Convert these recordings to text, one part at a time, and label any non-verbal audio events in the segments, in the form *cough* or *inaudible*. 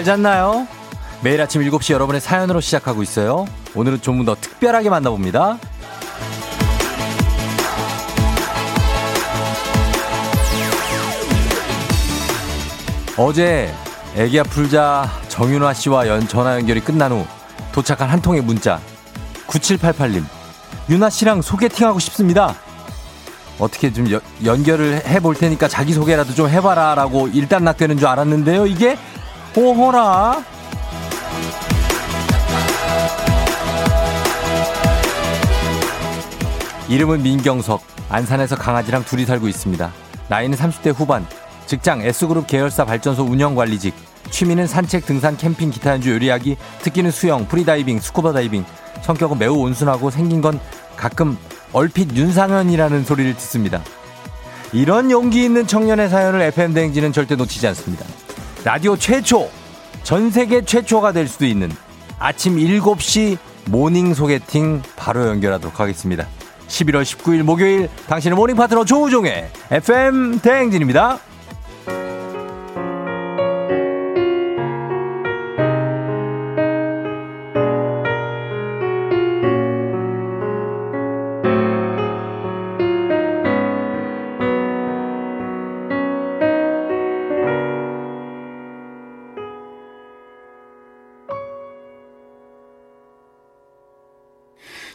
잘 잤나요? 매일 아침 7시 여러분의 사연으로 시작하고 있어요. 오늘은 좀 더 특별하게 만나봅니다. 어제 애기야 풀자 정윤화 씨와 연, 전화 연결이 끝난 후 도착한 한 통의 문자 9788님 윤아 씨랑 소개팅하고 싶습니다. 어떻게 좀 여, 연결을 해볼 테니까 자기소개라도 좀 해봐라 라고 일단락되는 줄 알았는데요. 이게 오호라. 이름은 민경석. 안산에서 강아지랑 둘이 살고 있습니다. 나이는 30대 후반. 직장 S그룹 계열사 발전소 운영관리직. 취미는 산책, 등산, 캠핑, 기타 연주, 요리하기. 특기는 수영, 프리다이빙, 스쿠버 다이빙. 성격은 매우 온순하고 생긴 건 가끔 얼핏 윤상현이라는 소리를 듣습니다. 이런 용기 있는 청년의 사연을 FM 대행진은 절대 놓치지 않습니다. 라디오 최초, 전 세계 최초가 될 수도 있는 아침 7시 morning 소개팅 바로 연결하도록 하겠습니다. 11월 19일 목요일 당신의 morning 파트너 조우종의 FM 대행진입니다.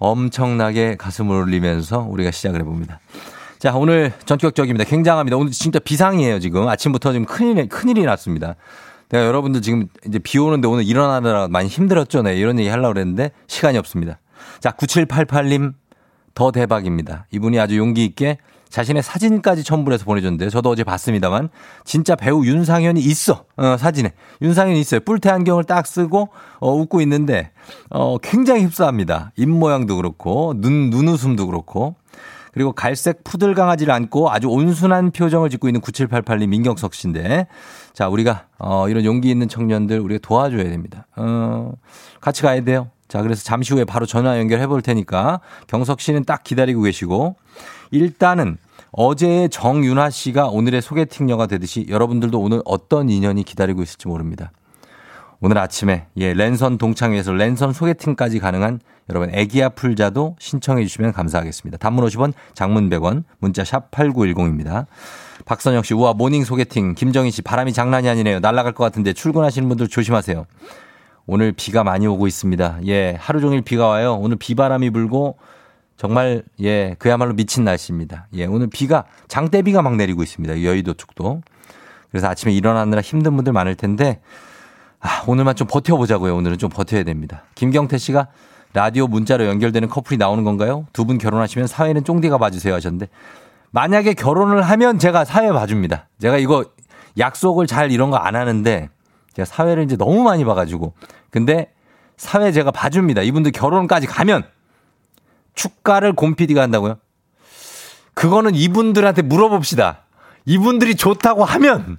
엄청나게 가슴을 울리면서 우리가 시작을 해봅니다. 자, 오늘 전격적입니다. 굉장합니다. 오늘 진짜 비상이에요, 지금. 아침부터 지금 큰일, 큰일이 났습니다. 내가 여러분들 지금 이제 비 오는데 오늘 일어나느라 많이 힘들었죠. 네, 이런 얘기 하려고 그랬는데 시간이 없습니다. 자, 9788님 더 대박입니다. 이분이 아주 용기 있게 자신의 사진까지 첨부해서 보내줬는데요. 저도 어제 봤습니다만 진짜 배우 윤상현이 있어 어, 사진에 윤상현이 있어요. 뿔테 안경을 딱 쓰고 어, 웃고 있는데 어, 굉장히 흡사합니다. 입 모양도 그렇고 눈 눈웃음도 그렇고 그리고 갈색 푸들 강아지를 안고 아주 온순한 표정을 짓고 있는 9788님 민경석 씨인데 자 우리가 어, 이런 용기 있는 청년들 우리가 도와줘야 됩니다. 어, 같이 가야 돼요. 자, 그래서 잠시 후에 바로 전화 연결해 볼 테니까 경석 씨는 딱 기다리고 계시고 일단은 어제의 정윤아 씨가 오늘의 소개팅녀가 되듯이 여러분들도 오늘 어떤 인연이 기다리고 있을지 모릅니다. 오늘 아침에 예, 랜선 동창회에서 랜선 소개팅까지 가능한 여러분 애기야 풀자도 신청해 주시면 감사하겠습니다. 단문 50원, 장문 100원, 문자 샵 8910입니다. 박선영 씨, 우와 morning 소개팅. 김정희 씨, 바람이 장난이 아니네요. 날아갈 것 같은데 출근하시는 분들 조심하세요. 오늘 비가 많이 오고 있습니다. 예, 하루 종일 비가 와요. 오늘 비바람이 불고 정말 예, 그야말로 미친 날씨입니다. 예, 오늘 비가 장대비가 막 내리고 있습니다. 여의도 쪽도. 그래서 아침에 일어나느라 힘든 분들 많을 텐데 아, 오늘만 좀 버텨보자고요. 오늘은 좀 버텨야 됩니다. 김경태 씨가 라디오 문자로 연결되는 커플이 나오는 건가요? 두 분 결혼하시면 사회는 쫑디가 봐주세요 하셨는데 만약에 결혼을 하면 제가 사회 봐줍니다. 제가 이거 약속을 잘 이런 거 안 하는데 제가 사회를 이제 너무 많이 봐가지고 근데 사회 제가 봐줍니다. 이분들 결혼까지 가면 축가를 곰피디가 한다고요? 그거는 이분들한테 물어봅시다. 이분들이 좋다고 하면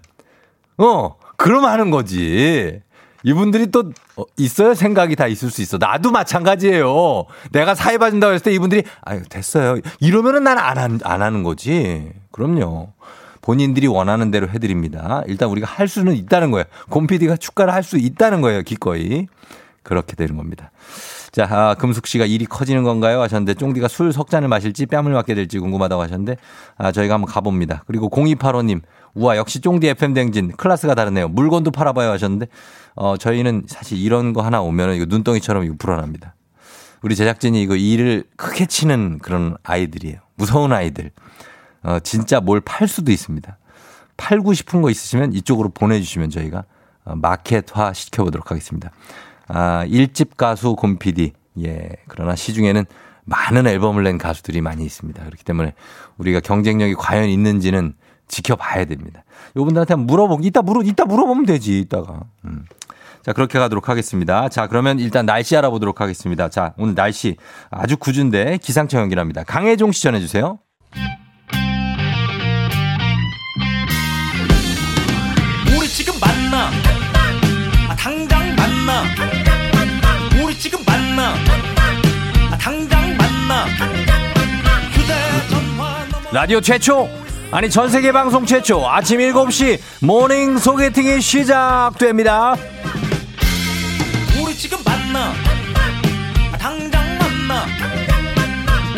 어 그럼 하는 거지. 이분들이 또 어, 있어요 생각이 다 있을 수 있어. 나도 마찬가지예요. 내가 사회 봐준다고 했을 때 이분들이 아유 됐어요. 이러면은 난안 안 하는 거지. 그럼요. 본인들이 원하는 대로 해드립니다. 일단 우리가 할 수는 있다는 거예요. 곰피디가 축가를 할 수 있다는 거예요. 기꺼이. 그렇게 되는 겁니다. 자, 아, 금숙 씨가 일이 커지는 건가요? 하셨는데, 쫑디가 술 석 잔을 마실지 뺨을 맞게 될지 궁금하다고 하셨는데, 아, 저희가 한번 가봅니다. 그리고 0285님, 우와, 역시 쫑디 FM 댕진, 클래스가 다르네요. 물건도 팔아봐요 하셨는데, 어, 저희는 사실 이런 거 하나 오면은 이거 눈덩이처럼 이거 불어납니다. 우리 제작진이 이거 일을 크게 치는 그런 아이들이에요. 무서운 아이들. 어, 진짜 뭘 팔 수도 있습니다. 팔고 싶은 거 있으시면 이쪽으로 보내주시면 저희가 어, 마켓화 시켜보도록 하겠습니다. 아, 1집 가수 곰피디. 예. 그러나 시중에는 많은 앨범을 낸 가수들이 많이 있습니다. 그렇기 때문에 우리가 경쟁력이 과연 있는지는 지켜봐야 됩니다. 요분들한테 물어보, 이따 물어, 이따 물어보면 되지, 이따가. 음. 자, 그렇게 가도록 하겠습니다. 자, 그러면 일단 날씨 알아보도록 하겠습니다. 자, 오늘 날씨 아주 구준데 기상청 연결합니다. 강혜종 씨 전해주세요. 라디오 최초 아니 전 세계 방송 최초 아침 7시 morning 소개팅이 시작됩니다. 우리 지금 만나 아, 당장 만나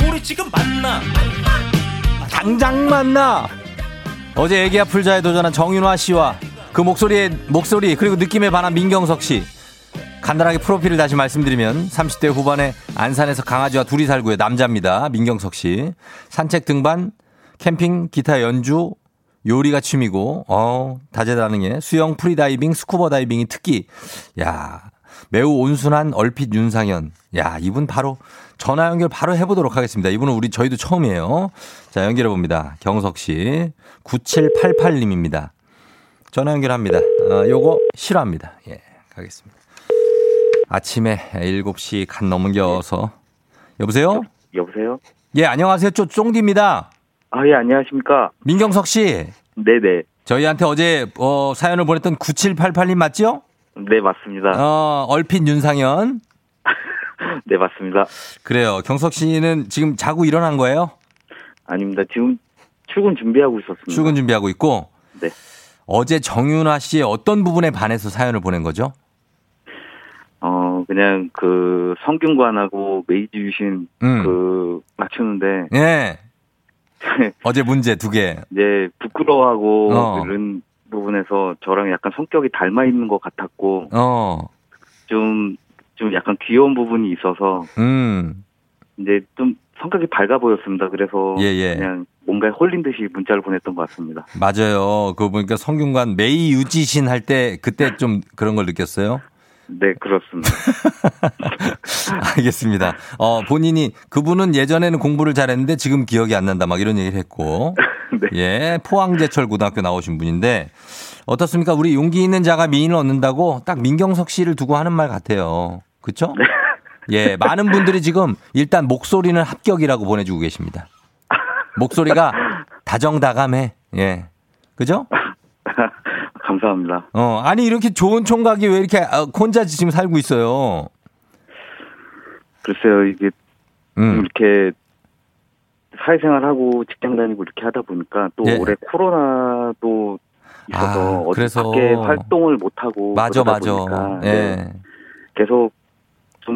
우리 지금 만나 당장 만나. 어제 애기 아플 자에 도전한 정윤화 씨와 그 목소리의 목소리 그리고 느낌에 반한 민경석 씨. 간단하게 프로필을 다시 말씀드리면 30대 후반에 안산에서 강아지와 둘이 살고요. 남자입니다. 민경석 씨. 산책 등반, 캠핑, 기타 연주, 요리가 취미고, 어, 다재다능해. 수영, 프리다이빙, 스쿠버 다이빙이 특기. 야, 매우 온순한 얼핏 윤상현. 야, 이분 바로 전화 연결 바로 해보도록 하겠습니다. 이분은 우리 저희도 처음이에요. 자, 연결해 봅니다. 경석 씨. 9788님입니다. 전화 연결합니다. 어, 요거 싫어합니다. 예, 가겠습니다. 아침에 7시 간 넘겨서. 여보세요? 여보세요? 예, 안녕하세요. 쪼, 쫑디입니다. 아, 예, 안녕하십니까? 민경석 씨. 네네. 저희한테 어제, 어, 사연을 보냈던 9788님 맞죠? 네, 맞습니다. 어, 얼핏 윤상현. *laughs* 네, 맞습니다. 그래요. 경석 씨는 지금 자고 일어난 거예요? 아닙니다. 지금 출근 준비하고 있었습니다. 출근 준비하고 있고. 네. 어제 정윤아 씨의 어떤 부분에 반해서 사연을 보낸 거죠? 어, 그냥 그 성균관하고 메이지 유신 음. 그 맞추는데 예. *laughs* 어제 문제 두 개. 이제 부끄러워하고 어. 이런 부분에서 저랑 약간 성격이 닮아 있는 것 같았고 어. 좀, 좀 약간 귀여운 부분이 있어서 음. 이제 좀 성격이 밝아 보였습니다. 그래서 예, 예. 그냥 뭔가에 홀린 듯이 문자를 보냈던 것 같습니다. 맞아요. 그거 보니까 성균관 메이 유지신 할 때 그때 좀 그런 걸 느꼈어요? 네, 그렇습니다. *laughs* 알겠습니다. 어, 본인이 그분은 예전에는 공부를 잘했는데 지금 기억이 안 난다 막 이런 얘기를 했고. *laughs* 네. 예, 포항제철 고등학교 나오신 분인데 어떻습니까? 우리 용기 있는 자가 미인을 얻는다고 딱 민경석 씨를 두고 하는 말 같아요. 그쵸? 예, 많은 분들이 지금 일단 목소리는 합격이라고 보내 주고 계십니다. 목소리가 다정다감해. 예. 그죠? 감사합니다. 어, 아니, 이렇게 좋은 총각이 왜 이렇게 아, 혼자 지금 살고 있어요? 글쎄요, 이게 음. 이렇게 사회생활하고 직장 다니고 이렇게 하다 보니까 또 예. 올해 코로나도 있어서 아, 그래서- 밖에 활동을 못 하고 맞아, 맞아. 보니까 예. 네, 계속 좀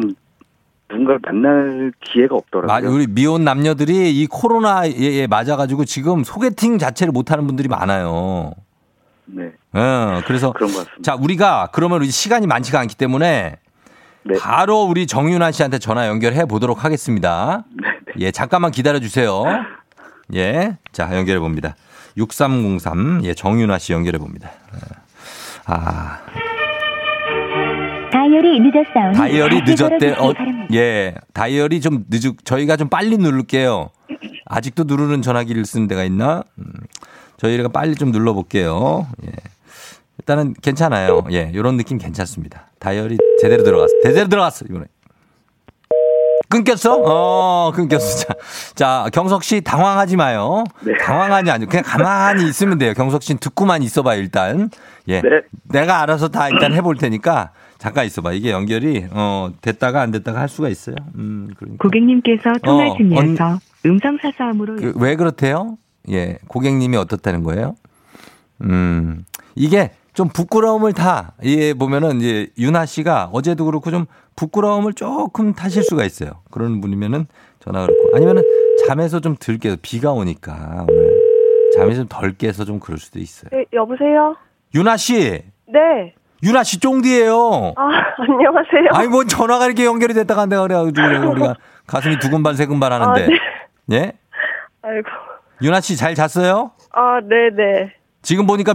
누군가를 만날 기회가 없더라고요. 마- 우리 미혼 남녀들이 이 코로나에 맞아가지고 지금 소개팅 자체를 못하는 분들이 많아요. 네, 어, 그래서 그런 것 같습니다. 자 우리가 그러면 우리 시간이 많지가 않기 때문에 네. 바로 우리 정윤아 씨한테 전화 연결해 보도록 하겠습니다. 네, 네. 예, 잠깐만 기다려 주세요. 예, 자 연결해 봅니다. 6303, 예, 정윤아 씨 연결해 봅니다. 아, 다이얼이 늦었사오니 다이얼이 다시 늦었대. 어. 예, 다이얼이 좀 늦, 저희가 좀 빨리 누를게요. 아직도 누르는 전화기를 쓰는 데가 있나? 음, 저희가 빨리 좀 눌러볼게요. 예. 일단은 괜찮아요. 예, 요런 느낌 괜찮습니다. 다이얼이 제대로 들어갔어. 제대로 들어갔어, 이번에. 끊겼어? 어, 끊겼어. 자, 자, 경석 씨 당황하지 마요. 네. 당황하지 않죠. 그냥 가만히 있으면 돼요. 경석 씨는 듣고만 있어봐요, 일단. 예. 네. 내가 알아서 다 일단 해볼 테니까 잠깐 있어봐. 이게 연결이, 어, 됐다가 안 됐다가 할 수가 있어요. 음, 그러니까. 고객님께서 통화 어, 중이어서 음성 사서함으로 그, 왜 그렇대요? 예, 고객님이 어떻다는 거예요? 음, 이게 좀 부끄러움을 타. 예, 보면은 이제 윤아 씨가 어제도 그렇고 좀 부끄러움을 조금 타실 수가 있어요. 그런 분이면은 전화 그렇고 아니면은 잠에서 좀 덜 깨서 비가 오니까 오늘 잠이 좀덜 깨서 좀 그럴 수도 있어요. 네, 여보세요? 윤아 씨, 네. 윤아 씨 쫑디예요. 아, *laughs* 안녕하세요. 아니 뭐 전화가 이렇게 연결이 됐다가 안 돼가 그래가지고 우리가 가슴이 두근반 세근반 하는데 아, 네. 예? 아이고. 윤아 씨 잘 잤어요? 아, 네네. 지금 보니까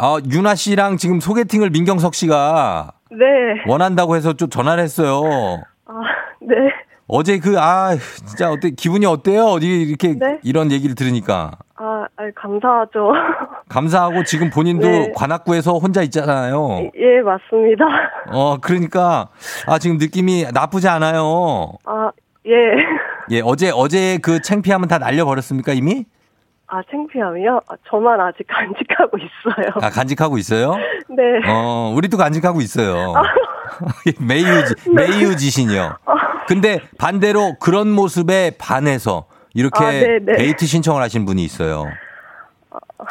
아, 윤아 씨랑 지금 소개팅을 민경석 씨가 네. 원한다고 해서 좀 전화를 했어요. 아, 네. 어제 그, 아, 진짜 어때, 기분이 어때요? 어디 이렇게 네? 이런 얘기를 들으니까. 아, 아이, 감사하죠. *laughs* 감사하고 지금 본인도 네. 관악구에서 혼자 있잖아요. 예, 맞습니다. 어, 그러니까, 아, 지금 느낌이 나쁘지 않아요. 아, 예. 예, 어제, 어제 그 창피함은 다 날려버렸습니까, 이미? 아, 창피함이요? 아, 저만 아직 *laughs* 간직하고 있어요. 아, 간직하고 있어요? *laughs* 네. 어, 우리도 간직하고 있어요. *laughs* 메이유지, 메이유지신이요. 근데 반대로 그런 모습에 반해서 이렇게 아, 네, 네. 데이트 신청을 하신 분이 있어요.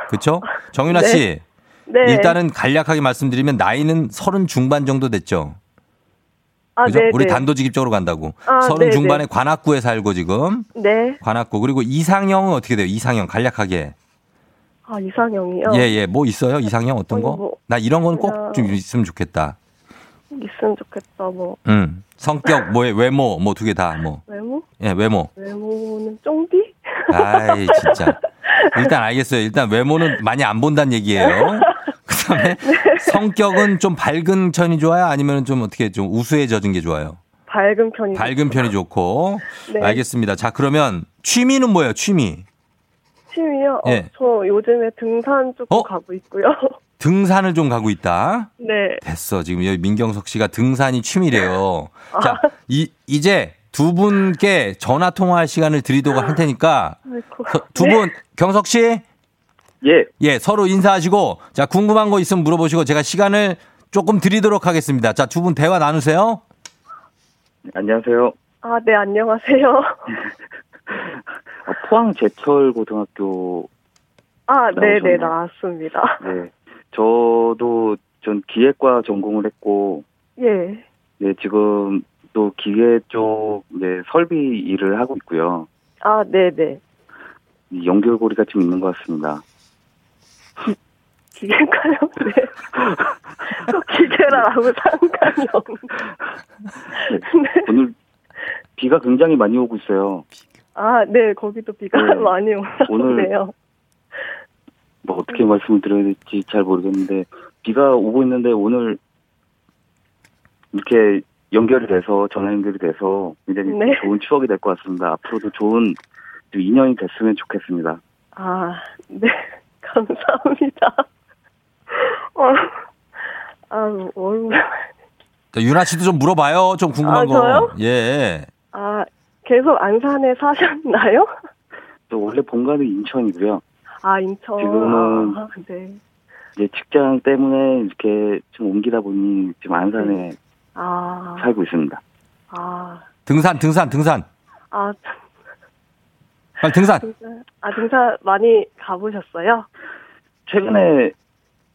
그쵸? 정윤아 네. 씨. 네. 일단은 간략하게 말씀드리면 나이는 서른 중반 정도 됐죠. 아, 그죠? 네, 우리 네. 단도직입적으로 간다고. 아, 서른 네, 중반에 네. 관악구에 살고 지금. 네. 관악구. 그리고 이상형은 어떻게 돼요? 이상형 간략하게. 아, 이상형이요? 예, 예. 뭐 있어요? 이상형 어떤 거? 뭐, 나 이런 건 꼭 좀 있으면 좋겠다. 있으면 좋겠다, 뭐. 음. 성격, 뭐, 외모, 뭐 두 개 다, 뭐. 외모? 예, 외모. 외모는 쫑디? 아이, 진짜. *laughs* 일단 알겠어요. 일단 외모는 많이 안 본다는 얘기예요. 그 다음에 *laughs* 성격은 좀 밝은 편이 좋아요? 아니면 좀 어떻게 좀 우수해져진 게 좋아요? 밝은 편이. 밝은 편이 좋고. 네. 알겠습니다. 자, 그러면 취미는 뭐예요, 취미? 취미요? 어, 예. 저 요즘에 등산 조금 어? 가고 있고요. *laughs* 등산을 좀 가고 있다? 네. 됐어. 지금 여기 민경석 씨가 등산이 취미래요. 자, 이, 이제 두 분께 전화 통화할 시간을 드리도록 할 테니까 아이고. 서- 두 분, 경석 씨? 예, 예, 서로 인사하시고, 자, 궁금한 거 있으면 물어보시고, 제가 시간을 조금 드리도록 하겠습니다. 자, 두 분 대화 나누세요. 안녕하세요. 아, 네, 안녕하세요. 어, 포항 제철 고등학교 아, 네, 네? 나왔습니다. 네. 저도 전 기계과 전공을 했고 예. 네, 지금 또 기계 쪽 이제 설비 일을 하고 있고요. 아, 네, 네. 이 연결고리가 좀 있는 것 같습니다. 기계가요? 네. 꼭 기계랑 아무 상관이 없는. 네. 오늘 비가 굉장히 많이 오고 있어요. 아, 네, 거기도 비가 네. 많이 보네요. 뭐 어떻게 말씀을 드려야 될지 잘 모르겠는데 비가 오고 있는데 오늘 이렇게 연결이 돼서 전화 연결이 돼서 굉장히 네. 좋은 추억이 될 것 같습니다. 앞으로도 좋은 좀 인연이 됐으면 좋겠습니다. 아, 네. *laughs* 감사합니다. 어, 아, 뭘, 자, 유나 씨도 좀 물어봐요. 좀 궁금한 아, 거. 저요? 예. 아, 계속 안산에 사셨나요? 또 원래 본가는 인천이고요. 아, 인천. 지금은- 아, 네. 이제 직장 때문에 이렇게 좀 옮기다 보니 지금 안산에 아, 살고 있습니다. 아, 등산, 등산, 등산. 아, 빨리 등산. 등산, 아, 등산 많이 가보셨어요? 최근에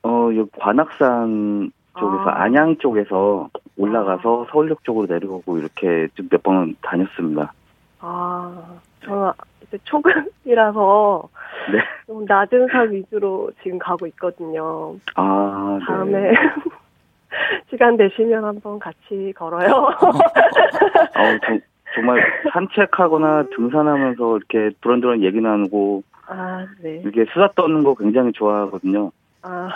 어 여기 관악산 쪽에서 아. 안양 쪽에서 올라가서 서울역 쪽으로 내려오고 이렇게 좀몇번 다녔습니다. 아, 저는 이제 초급이라서 네. 좀 낮은 산 위주로 지금 가고 있거든요. 아, 네. 다음에 *laughs* 시간 되시면 한번 같이 걸어요. *laughs* 아우, 저- 정말 산책하거나 등산하면서 이렇게 두런두런 얘기 나누고 아, 네. 이렇게 수다 떠는 거 굉장히 좋아하거든요. 아,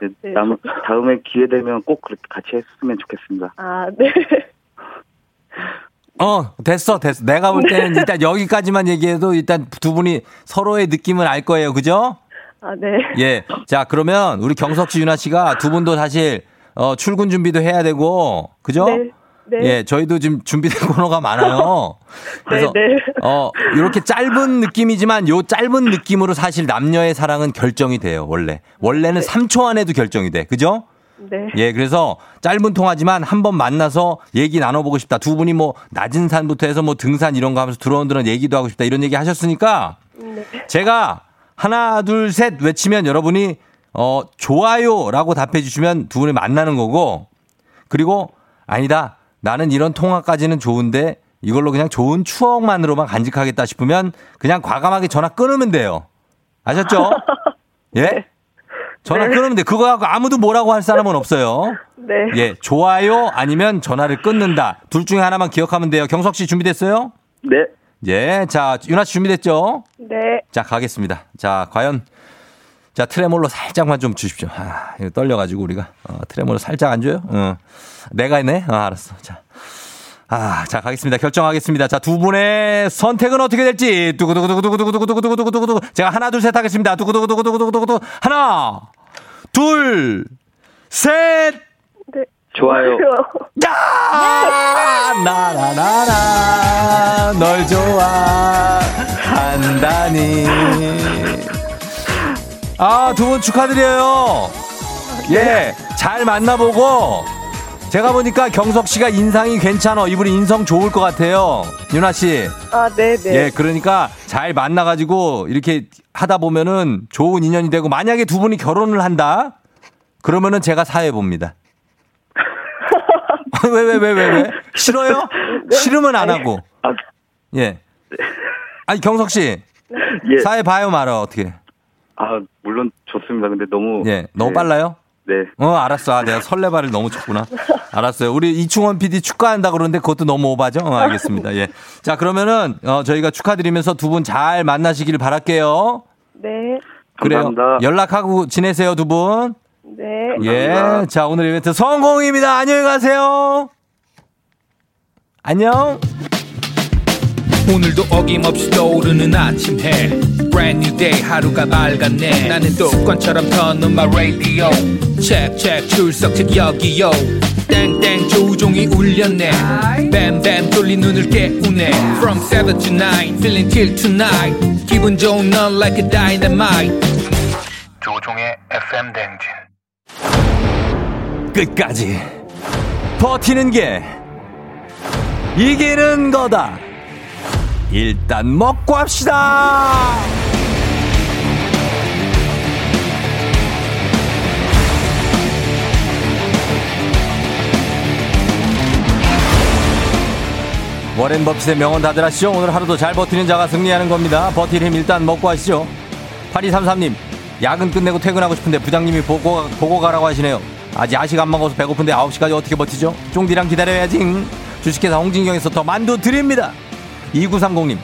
네, 네, 다음, 다음에 기회 되면 꼭 그렇게 같이 했으면 좋겠습니다. 아, 네. 어, 됐어, 됐어. 내가 볼 때는 일단 여기까지만 얘기해도 일단 두 분이 서로의 느낌을 알 거예요. 그죠? 아, 네. 예. 자, 그러면 우리 경석 씨, 유나 씨가 두 분도 사실 어, 출근 준비도 해야 되고, 그죠? 네. 네. 예, 저희도 지금 준비된 *laughs* 코너가 많아요. 그래서 네, 네. 어, 이렇게 짧은 느낌이지만 요 짧은 느낌으로 사실 남녀의 사랑은 결정이 돼요, 원래. 원래는 3초 안에도 결정이 돼. 그죠? 네. 예, 그래서 짧은 통화지만 한 번 만나서 얘기 나눠보고 싶다. 두 분이 뭐 낮은 산부터 해서 뭐 등산 이런 거 하면서 드러운드런 얘기도 하고 싶다. 이런 얘기 하셨으니까 네. 제가 하나, 둘, 셋 외치면 여러분이 어, 좋아요라고 답해 주시면 두 분이 만나는 거고 그리고 아니다. 나는 이런 통화까지는 좋은데 이걸로 그냥 좋은 추억만으로만 간직하겠다 싶으면 그냥 과감하게 전화 끊으면 돼요. 아셨죠? *laughs* 예? 전화 네. 끊으면 돼. 그거 하고 아무도 뭐라고 할 사람은 없어요. 네. 예, 좋아요 아니면 전화를 끊는다. 둘 중에 하나만 기억하면 돼요. 경석 씨 준비됐어요? 네. 예, 자, 윤아 씨 준비됐죠? 네. 자, 가겠습니다. 자, 과연 자, 트레몰로 살짝만 좀 주십시오. 아, 이거 떨려가지고 우리가 어, 트레몰로 살짝 안 줘요? 어. 내가 했네? 아, 알았어. 자, 아, 자, 가겠습니다. 결정하겠습니다. 자, 두 분의 선택은 어떻게 될지. 두구두구두구두구두구두구두구두구두구. 제가 하나, 둘, 셋 하겠습니다. 두구두구두구두구두구두구. 하나, 둘, 셋! 네. 좋아요. 야! 나라라라, 널 좋아한다니. 아, 두 분 축하드려요. 예, 잘 만나보고, 제가 보니까 경석 씨가 인상이 괜찮아. 이분이 인성 좋을 것 같아요. 윤아 씨. 아, 네, 네. 예, 그러니까 잘 만나가지고 이렇게 하다 보면은 좋은 인연이 되고, 만약에 두 분이 결혼을 한다? 그러면은 제가 사회 봅니다. *laughs* 왜, 왜, 왜, 왜, 왜? 싫어요? 싫으면 안 하고. 아, 예. 아니, 경석 씨. 예. 사회 봐요, 말아, 어떻게. 아, 물론 좋습니다. 근데 너무. 예. 너무 네, 빨라요? 네. 어, 알았어. 아, 내가 설레발을 너무 쳤구나. 알았어요. 우리 이충원 PD 축하한다 그러는데 그것도 너무 오바죠? 어, 알겠습니다. 예. 자, 그러면은, 어, 저희가 축하드리면서 두 분 잘 만나시길 바랄게요. 네. 그래요. 감사합니다. 연락하고 지내세요, 두 분. 네. 예. 감사합니다. 자, 오늘 이벤트 성공입니다. 안녕히 가세요. 안녕. 오늘도 어김없이 떠오르는 아침 해 Brand new day 하루가 밝았네. 나는 뚜껑처럼 터는 마 radio. check check 출석 책 여기요. 땡땡 조종이 울렸네. 뱀뱀 뚫린 눈을 깨우네. From 7 to 9 feeling till tonight. 기분 좋은 넌 like a dynamite. 조종의 FM 댕진. 끝까지 버티는 게 이기는 거다. 일단 먹고 합시다. 워렌 버핏의 명언 다들 아시죠? 오늘 하루도 잘 버티는 자가 승리하는 겁니다. 버틸 힘 일단 먹고 하시죠. 8233님, 야근 끝내고 퇴근하고 싶은데 부장님이 보고, 보고 가라고 하시네요. 아직 야식 안 먹어서 배고픈데 9시까지 어떻게 버티죠? 쫑디랑 기다려야지. 주식회사 홍진경에서 더 만두 드립니다. 2930님,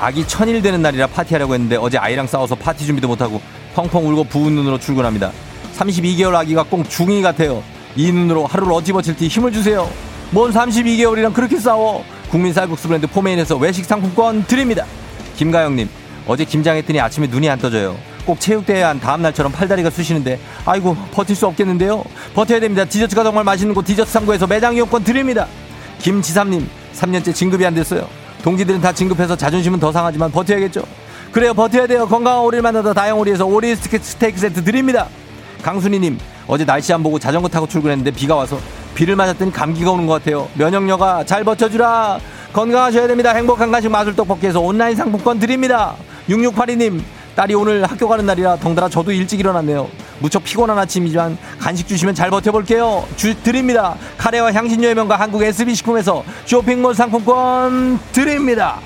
아기 천일 되는 날이라 파티하려고 했는데 어제 아이랑 싸워서 파티 준비도 못하고 펑펑 울고 부은 눈으로 출근합니다. 32개월 아기가 꼭 중2 같아요. 이 눈으로 하루를 어찌 버틸지 힘을 주세요. 뭔 32개월이랑 그렇게 싸워. 국민 쌀국수 브랜드 포메인에서 외식 상품권 드립니다. 김가영님, 어제 김장했더니 아침에 눈이 안 떠져요. 꼭 체육대회 한 다음날처럼 팔다리가 쑤시는데 아이고 버틸 수 없겠는데요. 버텨야 됩니다. 디저트가 정말 맛있는 곳 디저트 상고에서 매장 이용권 드립니다. 김지삼님, 3년째 진급이 안 됐어요. 동기들은 다 진급해서 자존심은 더 상하지만 버텨야겠죠. 그래요 버텨야 돼요. 건강한 오리를 만나다 다영오리에서 오리 스테이크, 세트 드립니다. 강순희님 어제 날씨 안 보고 자전거 타고 출근했는데 비가 와서 비를 맞았더니 감기가 오는 것 같아요. 면역력아 잘 버텨주라. 건강하셔야 됩니다. 행복한 간식 마술 떡볶이에서 온라인 상품권 드립니다. 6682님 딸이 오늘 학교 가는 날이라 덩달아 저도 일찍 일어났네요. 무척 피곤한 아침이지만 간식 주시면 잘 버텨볼게요. 주 드립니다. 카레와 향신료의 명가 한국 SB식품에서 쇼핑몰 상품권 드립니다.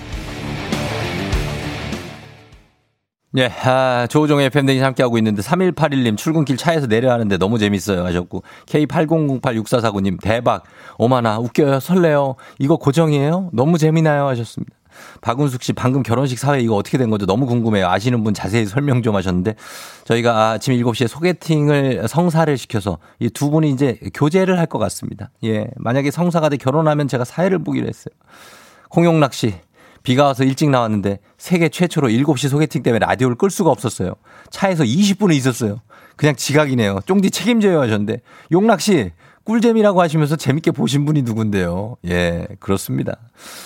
예, 아, 조우종의 FM댕이 함께하고 있는데, 3181님, 출근길 차에서 내려 하는데 너무 재밌어요. 하셨고, K80086449님, 대박. 오마나, 웃겨요. 설레요. 이거 고정이에요? 너무 재미나요? 하셨습니다. 박은숙 씨, 방금 결혼식 사회 이거 어떻게 된 건지 너무 궁금해요. 아시는 분 자세히 설명 좀 하셨는데, 저희가 아침 7시에 소개팅을 성사를 시켜서 이 두 분이 이제 교제를 할 것 같습니다. 예, 만약에 성사가 돼 결혼하면 제가 사회를 보기로 했어요. 홍용락 씨, 비가 와서 일찍 나왔는데 세계 최초로 7시 소개팅 때문에 라디오를 끌 수가 없었어요. 차에서 20분을 있었어요. 그냥 지각이네요. 쫑디 책임져요 하셨는데 용락 씨 꿀잼이라고 하시면서 재밌게 보신 분이 누군데요. 예, 그렇습니다.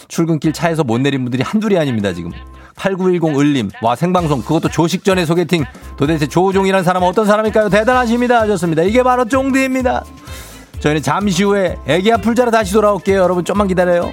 출근길 차에서 못 내린 분들이 한둘이 아닙니다, 지금. 8910 을림. 와, 생방송. 그것도 조식 전에 소개팅. 도대체 조종이라는 사람은 어떤 사람일까요? 대단하십니다. 하셨습니다. 이게 바로 쫑디입니다. 저희는 잠시 후에 애기야 풀자로 다시 돌아올게요. 여러분 좀만 기다려요.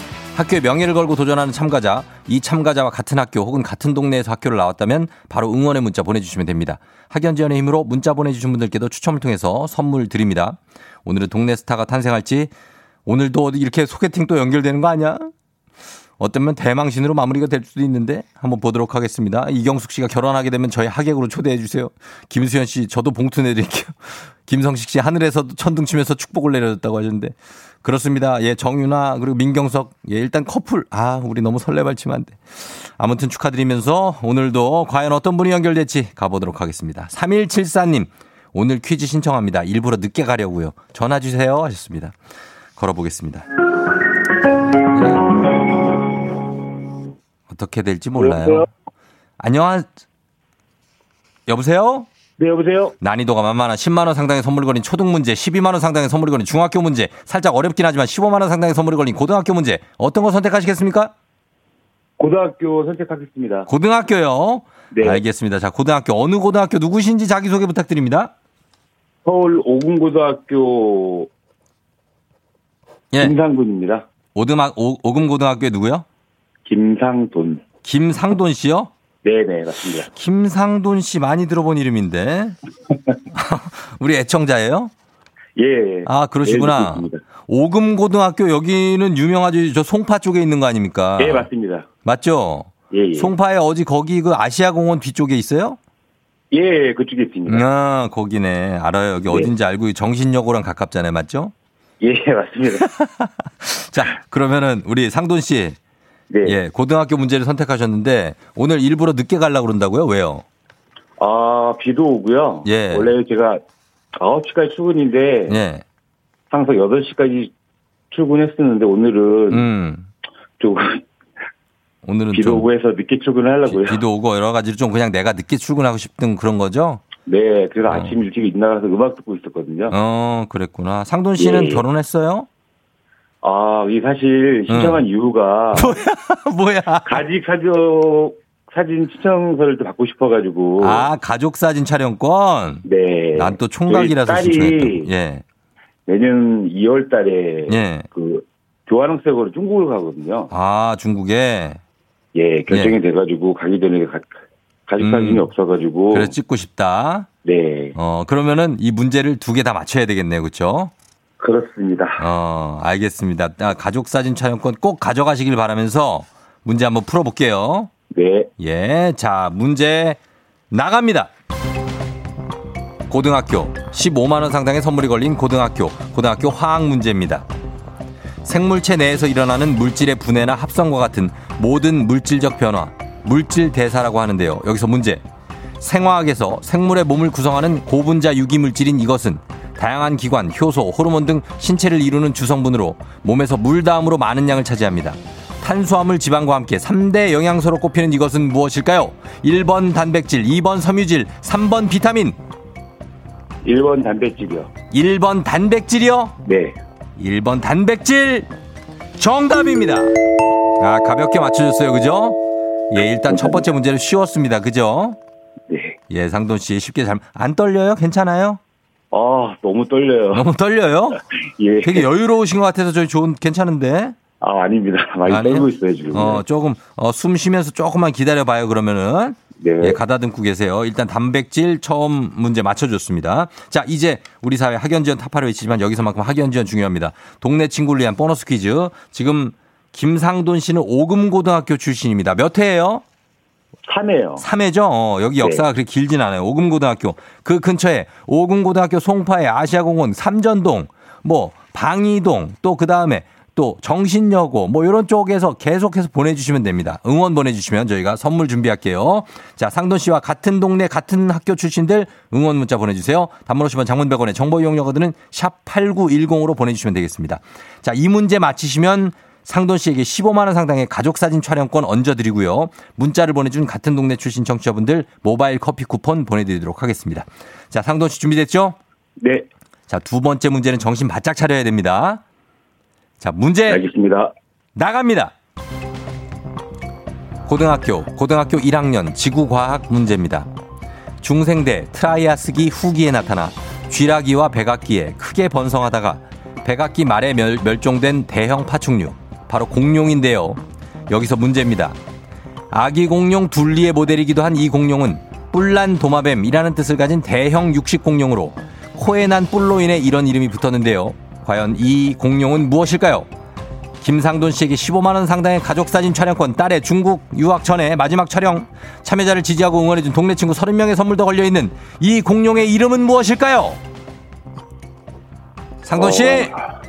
학교의 명예를 걸고 도전하는 참가자, 이 참가자와 같은 학교 혹은 같은 동네에서 학교를 나왔다면 바로 응원의 문자 보내주시면 됩니다. 학연 지원의 힘으로 문자 보내주신 분들께도 추첨을 통해서 선물 드립니다. 오늘은 동네 스타가 탄생할지 오늘도 이렇게 소개팅 또 연결되는 거 아니야? 어쩌면 대망신으로 마무리가 될 수도 있는데 한번 보도록 하겠습니다. 이경숙 씨가 결혼하게 되면 저희 하객으로 초대해 주세요. 김수현 씨 저도 봉투 내드릴게요. *laughs* 김성식 씨 하늘에서도 천둥 치면서 축복을 내려줬다고 하셨는데 그렇습니다. 예, 정윤아 그리고 민경석 예, 일단 커플 아 우리 너무 설레발치면 안 돼. 아무튼 축하드리면서 오늘도 과연 어떤 분이 연결될지 가보도록 하겠습니다. 3174님 오늘 퀴즈 신청합니다. 일부러 늦게 가려고요. 전화 주세요 하셨습니다. 걸어보겠습니다. 어떻게 될지 몰라요. 여보세요? 안녕하 여보세요? 네, 여보세요? 난이도가 만만한 10만 원 상당의 선물이 걸린 초등 문제, 12만 원 상당의 선물이 걸린 중학교 문제, 살짝 어렵긴 하지만 15만 원 상당의 선물이 걸린 고등학교 문제. 어떤 거 선택하시겠습니까? 고등학교 선택하겠습니다. 고등학교요. 네. 알겠습니다. 자, 고등학교 어느 고등학교 누구신지 자기 소개 부탁드립니다. 서울 오군고등학교 예. 김상돈입니다. 오금학 오금 고등학교에 누구요? 김상돈. 김상돈 씨요? 네네, 맞습니다. 김상돈 씨 많이 들어본 이름인데. *laughs* 우리 애청자예요? 예. 아, 그러시구나. 네, 듣고 있습니다. 오금 고등학교 여기는 유명하죠. 저 송파 쪽에 있는 거 아닙니까? 예, 맞습니다. 맞죠? 예, 예. 송파에 어디 거기 그 아시아공원 뒤쪽에 있어요? 예, 그쪽에 있습니다. 아, 거기네. 알아요. 여기 네. 어딘지 알고 정신여고랑 가깝잖아요. 맞죠? 예, 맞습니다. *laughs* 자, 그러면은 우리 상돈 씨. 네. 예, 고등학교 문제를 선택하셨는데 오늘 일부러 늦게 가려고 그런다고요? 왜요? 아, 비도 오고요. 예. 원래 제가 9시까지 출근인데 예. 항상 8시까지 출근했었는데 오늘은 음. 조금 오늘은 비도 좀 오고 해서 늦게 출근을 하려고요. 비, 도 오고 여러 가지로 좀 그냥 내가 늦게 출근하고 싶은 그런 거죠? 네, 그래서 아침 일찍 일나가서 음악 듣고 있었거든요. 어, 그랬구나. 상돈 씨는 예. 결혼했어요? 아, 이 사실 신청한 이유가 *laughs* 뭐야? 가지 가족 사진 신청서를 또 받고 싶어가지고. 아, 가족 사진 촬영권? 네. 난 또 총각이라서 신청했다고. 예. 내년 2월 달에 예. 그 교환학생으로 중국을 가거든요. 아, 중국에? 예, 결정이 돼가지고 가기 전에 가, 가족 음. 사진이 없어가지고. 그래 찍고 싶다. 네, 어, 그러면은 이 문제를 두 개 다 맞춰야 되겠네요. 그렇죠? 그렇습니다. 어, 알겠습니다. 아, 가족 사진 촬영권 꼭 가져가시길 바라면서 문제 한번 풀어 볼게요. 네, 예. 자, 문제 나갑니다. 고등학교 15만 원 상당의 선물이 걸린 고등학교 고등학교 화학 문제입니다. 생물체 내에서 일어나는 물질의 분해나 합성과 같은 모든 물질적 변화, 물질 대사라고 하는데요. 여기서 문제. 생화학에서 생물의 몸을 구성하는 고분자 유기 물질인 이것은 다양한 기관, 효소, 호르몬 등 신체를 이루는 주성분으로 몸에서 물 다음으로 많은 양을 차지합니다. 탄수화물 지방과 함께 3대 영양소로 꼽히는 이것은 무엇일까요? 1번 단백질, 2번 섬유질, 3번 비타민. 1번 단백질이요. 1번 단백질이요? 네, 1번 단백질 정답입니다. 아, 가볍게 맞춰줬어요. 그죠? 예, 일단 첫 번째 문제는 쉬웠습니다. 그죠? 네. 예, 상돈 씨 쉽게 잘, 안 떨려요? 괜찮아요? 아, 너무 떨려요. *laughs* 너무 떨려요? 예. 되게 여유로우신 것 같아서 저희 좋은, 괜찮은데? 아, 아닙니다. 많이 아니에요? 떨고 있어요, 지금. 어, 조금, 어, 숨 쉬면서 조금만 기다려봐요, 그러면은. 네. 예, 가다듬고 계세요. 일단 단백질 처음 문제 맞춰줬습니다. 자, 이제 우리 사회 학연지원 타파를 외치지만 여기서만큼 학연지원 중요합니다. 동네 친구를 위한 보너스 퀴즈. 지금 김상돈 씨는 오금고등학교 출신입니다. 몇 회예요? 3회요. 3회죠? 어, 여기 역사가 네. 그렇게 길진 않아요. 오금고등학교. 그 근처에 오금고등학교 송파의 아시아공원 삼전동, 뭐 방이동, 또 그 다음에 또 정신여고 뭐 이런 쪽에서 계속해서 보내주시면 됩니다. 응원 보내주시면 저희가 선물 준비할게요. 자 상돈 씨와 같은 동네 같은 학교 출신들 응원 문자 보내주세요. 단문 50원 장문 100원의 정보 이용료거든은 샵 8910으로 보내주시면 되겠습니다. 자 이 문제 맞히시면 상돈 씨에게 15만 원 상당의 가족 사진 촬영권 얹어 드리고요. 문자를 보내 준 같은 동네 출신 청취자분들 모바일 커피 쿠폰 보내 드리도록 하겠습니다. 자, 상돈 씨 준비됐죠? 네, 자, 두 번째 문제는 정신 바짝 차려야 됩니다. 자, 문제 알겠습니다. 나갑니다. 고등학교, 고등학교 1학년 지구과학 문제입니다. 중생대 트라이아스기 후기에 나타나 쥐라기와 백악기에 크게 번성하다가 백악기 말에 멸, 멸종된 대형 파충류, 바로 공룡인데요. 여기서 문제입니다. 아기 공룡 둘리의 모델이기도 한 이 공룡은 뿔난 도마뱀이라는 뜻을 가진 대형 육식 공룡으로 코에 난 뿔로 인해 이런 이름이 붙었는데요. 과연 이 공룡은 무엇일까요? 김상돈 씨에게 15만 원 상당의 가족 사진 촬영권, 딸의 중국 유학 전에 마지막 촬영, 참여자를 지지하고 응원해준 동네 친구 30명의 선물도 걸려 있는 이 공룡의 이름은 무엇일까요? 상돈 씨, 힌트.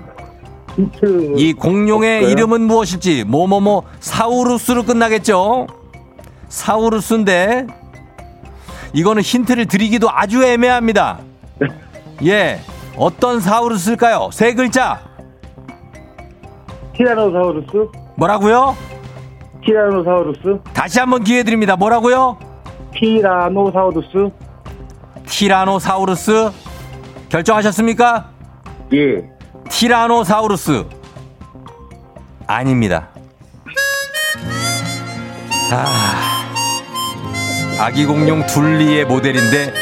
이 공룡의 없어요? 이름은 무엇일지 뭐뭐뭐 사우루스로 끝나겠죠? 사우루스인데 이거는 힌트를 드리기도 아주 애매합니다. *laughs* 예, 어떤 사우루스일까요? 세 글자. 티라노사우루스? 뭐라고요? 티라노사우루스? 다시 한번 기회 드립니다. 뭐라고요? 티라노사우루스? 티라노사우루스 결정하셨습니까? 예. 티라노사우루스 아닙니다. 아, 아기 공룡 둘리의 모델인데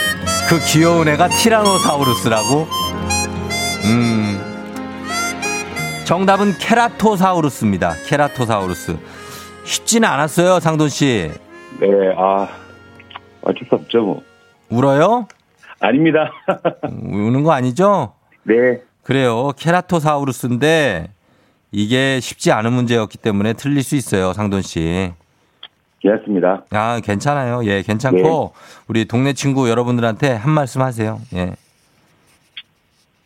그 귀여운 애가 티라노사우루스라고? 음. 정답은 케라토사우루스입니다. 케라토사우루스. 쉽지는 않았어요, 상돈 씨. 네, 아, 어쩔 수 없죠, 뭐. 울어요? 아닙니다. 우는 거 아니죠? 네, 그래요. 케라토사우루스인데 이게 쉽지 않은 문제였기 때문에 틀릴 수 있어요, 상돈 씨. 괜찮습니다. 아, 괜찮아요. 예, 괜찮고 우리 동네 친구 여러분들한테 한 말씀 하세요. 예.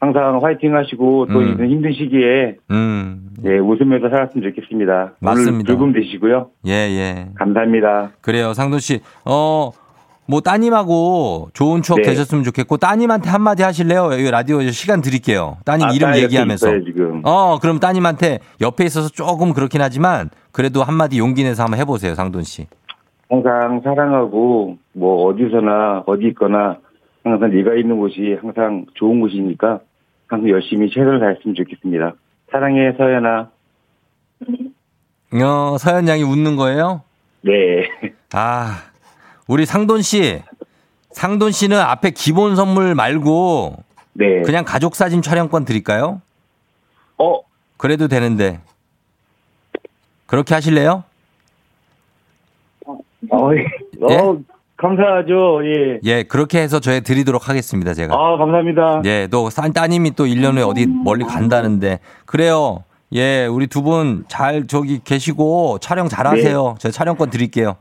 항상 화이팅 하시고, 또 음. 이런 힘든 시기에, 음. 예, 웃으면서 살았으면 좋겠습니다. 맞습니다. 오늘 즐거움 되시고요. 예, 예. 감사합니다. 그래요. 상돈 씨. 어, 뭐 따님하고 좋은 추억 네. 되셨으면 좋겠고 따님한테 한마디 하실래요? 여기 라디오 시간 드릴게요. 따님 아, 이름 얘기하면서. 있어요, 지금. 어, 그럼 따님한테 옆에 있어서 조금 그렇긴 하지만 그래도 한마디 용기 내서 한번 해보세요, 상돈 씨. 항상 사랑하고, 뭐, 어디서나, 어디 있거나, 항상 네가 있는 곳이 항상 좋은 곳이니까, 항상 열심히 최선을 다했으면 좋겠습니다. 사랑해, 서연아. 어, 서현 양이 웃는 거예요? 네. 아, 우리 상돈 씨. 상돈 씨는 앞에 기본 선물 말고 네. 그냥 가족 사진 촬영권 드릴까요? 어, 그래도 되는데. 그렇게 하실래요? 어, 예? 어, 감사하죠, 예. 예, 그렇게 해서 저희 드리도록 하겠습니다, 제가. 아, 감사합니다. 예, 또싼 따님이 또 1년 후에 어디 멀리 간다는데. 그래요. 예, 우리 두 분 잘 저기 계시고 촬영 잘 하세요. 제가 촬영권 드릴게요.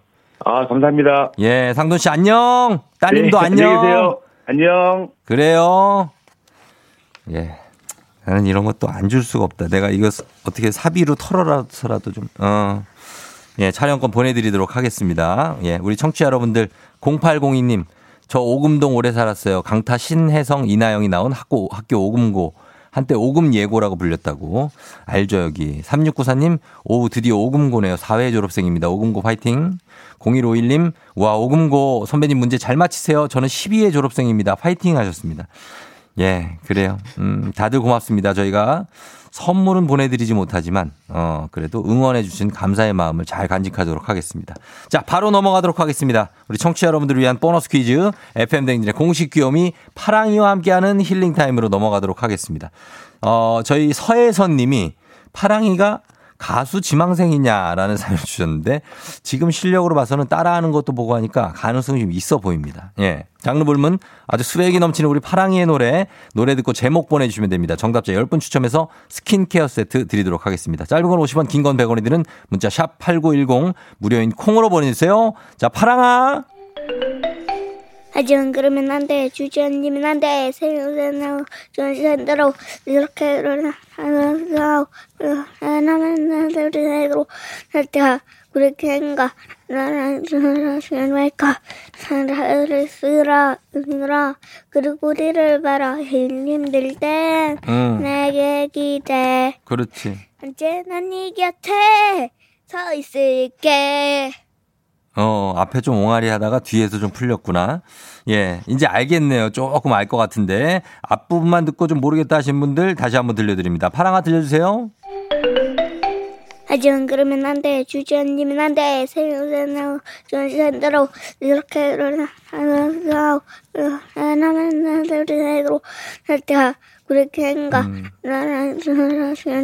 아, 감사합니다. 예, 상돈 씨 안녕. 따님도 네, 안녕. 안녕히 계세요. 안녕. 그래요. 예. 나는 이런 것도 안 줄 수가 없다. 내가 이거 어떻게 사비로 털어라서라도 좀, 어. 예, 촬영권 보내드리도록 하겠습니다. 예, 우리 청취자 여러분들, 0802님, 저 오금동 오래 살았어요. 강타 신혜성 이나영이 나온 학교, 학교 오금고. 한때 오금 예고라고 불렸다고. 알죠, 여기. 3694님, 오후 드디어 오금고네요. 사회 졸업생입니다. 오금고 파이팅. 0151님, 와, 오금고 선배님 문제 잘 맞히세요. 저는 12회 졸업생입니다. 파이팅 하셨습니다. 예, 그래요. 음, 다들 고맙습니다. 저희가 선물은 보내드리지 못하지만, 어, 그래도 응원해주신 감사의 마음을 잘 간직하도록 하겠습니다. 자, 바로 넘어가도록 하겠습니다. 우리 청취자 여러분들을 위한 보너스 퀴즈, FM댕진의 공식 귀요미 파랑이와 함께하는 힐링타임으로 넘어가도록 하겠습니다. 어, 저희 서혜선 님이 파랑이가 가수 지망생이냐라는 사연을 주셨는데 지금 실력으로 봐서는 따라하는 것도 보고 하니까 가능성이 좀 있어 보입니다. 예. 장르 불문 아주 수액이 넘치는 우리 파랑이의 노래 노래 듣고 제목 보내주시면 됩니다. 정답자 10분 추첨해서 스킨케어 세트 드리도록 하겠습니다. 짧은 건 50원 긴 건 100원이 드는 문자 샵 8910 무료인 콩으로 보내주세요. 자 파랑아 하지만 그러면 안 돼. 주저앉으면 안 돼. 세상으로 전선대로 이렇게 일어나서 나는 나대로 날때 그렇게 한가 나는 왜까 사랑을 쓰라 으라 그리고 우리를 봐라 힘들 땐응 내게 기대 그렇지 언제나 네 곁에 서 있을게. 어, 앞에 좀 옹알이 하다가 뒤에서 좀 풀렸구나. 예, 이제 알겠네요. 조금 알 것 같은데. 앞부분만 듣고 좀 모르겠다 하신 분들 다시 한번 들려드립니다. 파랑아 들려주세요. 하지만 그러면 안 돼. 주저앉으면 안 돼. 생각나고 전신대로 이렇게 하고 나면 나대로 할 때가 그렇게 한가 나는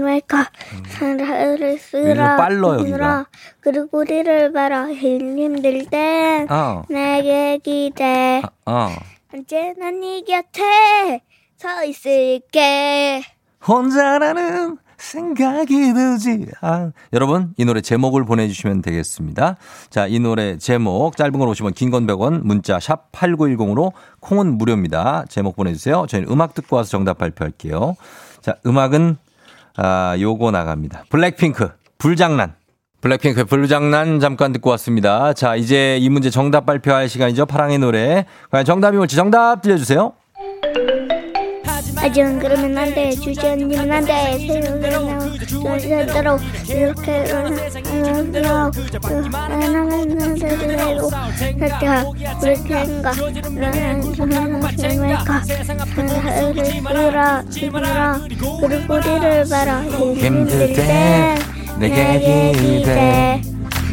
말까 사랑을 쓰라 빨라, 여기가. 그리고 우리를 봐라 힘들 때 어. 내게 기대 어. 언제나 네 곁에 서 있을게 혼자라는 생각이 들지. 아. 여러분, 이 노래 제목을 보내주시면 되겠습니다. 자, 이 노래 제목, 짧은 걸 오시면 긴 건 100원, 문자 샵 8910으로 콩은 무료입니다. 제목 보내주세요. 저희는 음악 듣고 와서 정답 발표할게요. 자, 음악은, 아, 요거 나갑니다. 블랙핑크, 불장난. 블랙핑크의 불장난 잠깐 듣고 왔습니다. 자, 이제 이 문제 정답 발표할 시간이죠. 파랑의 노래. 과연 정답이 뭘지 정답 들려주세요. 하지만 그러면 안 돼. 주저앉으면 안 돼. 생각나고 전신대로 이렇게 하고 나대로 할 때가 그렇게 한가 나는 사랑을 쓰라 쓰라 그리고 우리를 봐라 힘들 때 내게 기대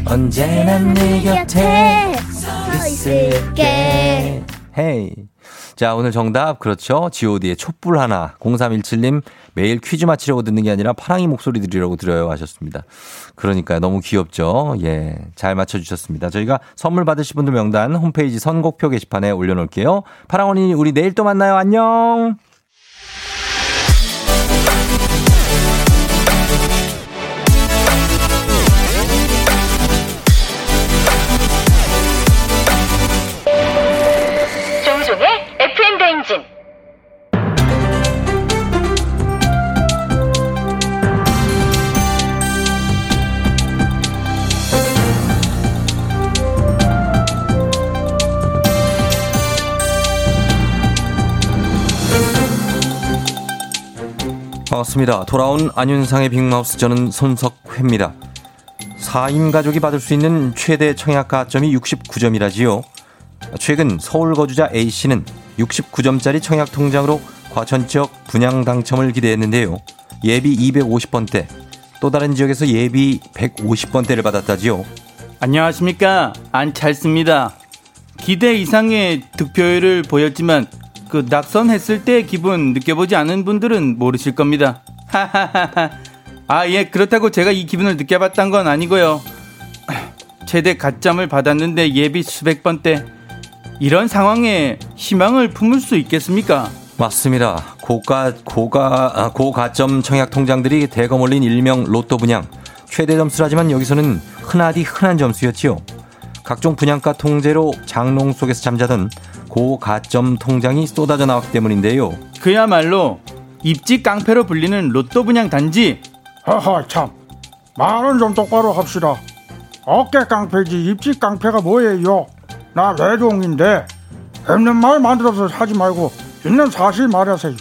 언제나 네 곁에 있을게 헤이 자 오늘 정답. 그렇죠. God의 촛불 하나. 0317님 매일 퀴즈 맞히려고 듣는 게 아니라 파랑이 목소리 들으려고 들어요 하셨습니다. 그러니까 너무 귀엽죠? 예 잘 맞춰 주셨습니다. 저희가 선물 받으실 분들 명단 홈페이지 선곡표 게시판에 올려 놓을게요. 파랑언니 우리 내일 또 만나요. 안녕 반갑습니다. 돌아온 안윤상의 빅마우스 저는 손석회입니다. 4인 가족이 받을 수 있는 최대 청약 가점이 69점이라지요. 최근 서울 거주자 A씨는 69점짜리 청약 통장으로 과천 지역 분양 당첨을 기대했는데요. 예비 250번대, 또 다른 지역에서 예비 150번대를 받았다지요. 안녕하십니까 안찰습니다. 기대 이상의 득표율을 보였지만 그 낙선했을 때 기분 느껴보지 않은 분들은 모르실 겁니다. 하하하하. 아 예 그렇다고 제가 이 기분을 느껴봤단 건 아니고요. 최대 가점을 받았는데 예비 수백 번대 이런 상황에 희망을 품을 수 있겠습니까? 맞습니다. 고가 고가 아, 고가점 청약 통장들이 대거 몰린 일명 로또 분양 최대 점수라지만 여기서는 흔하디 흔한 점수였지요. 각종 분양가 통제로 장롱 속에서 잠자던 고가점 통장이 쏟아져 나왔기 때문인데요. 그야말로 입지 깡패로 불리는 로또 분양 단지. 하하 참. 말은 좀 똑바로 합시다. 어깨 깡패지 입지 깡패가 뭐예요? 나 외동인데 없는 말 만들어서 하지 말고 있는 사실 말하세요.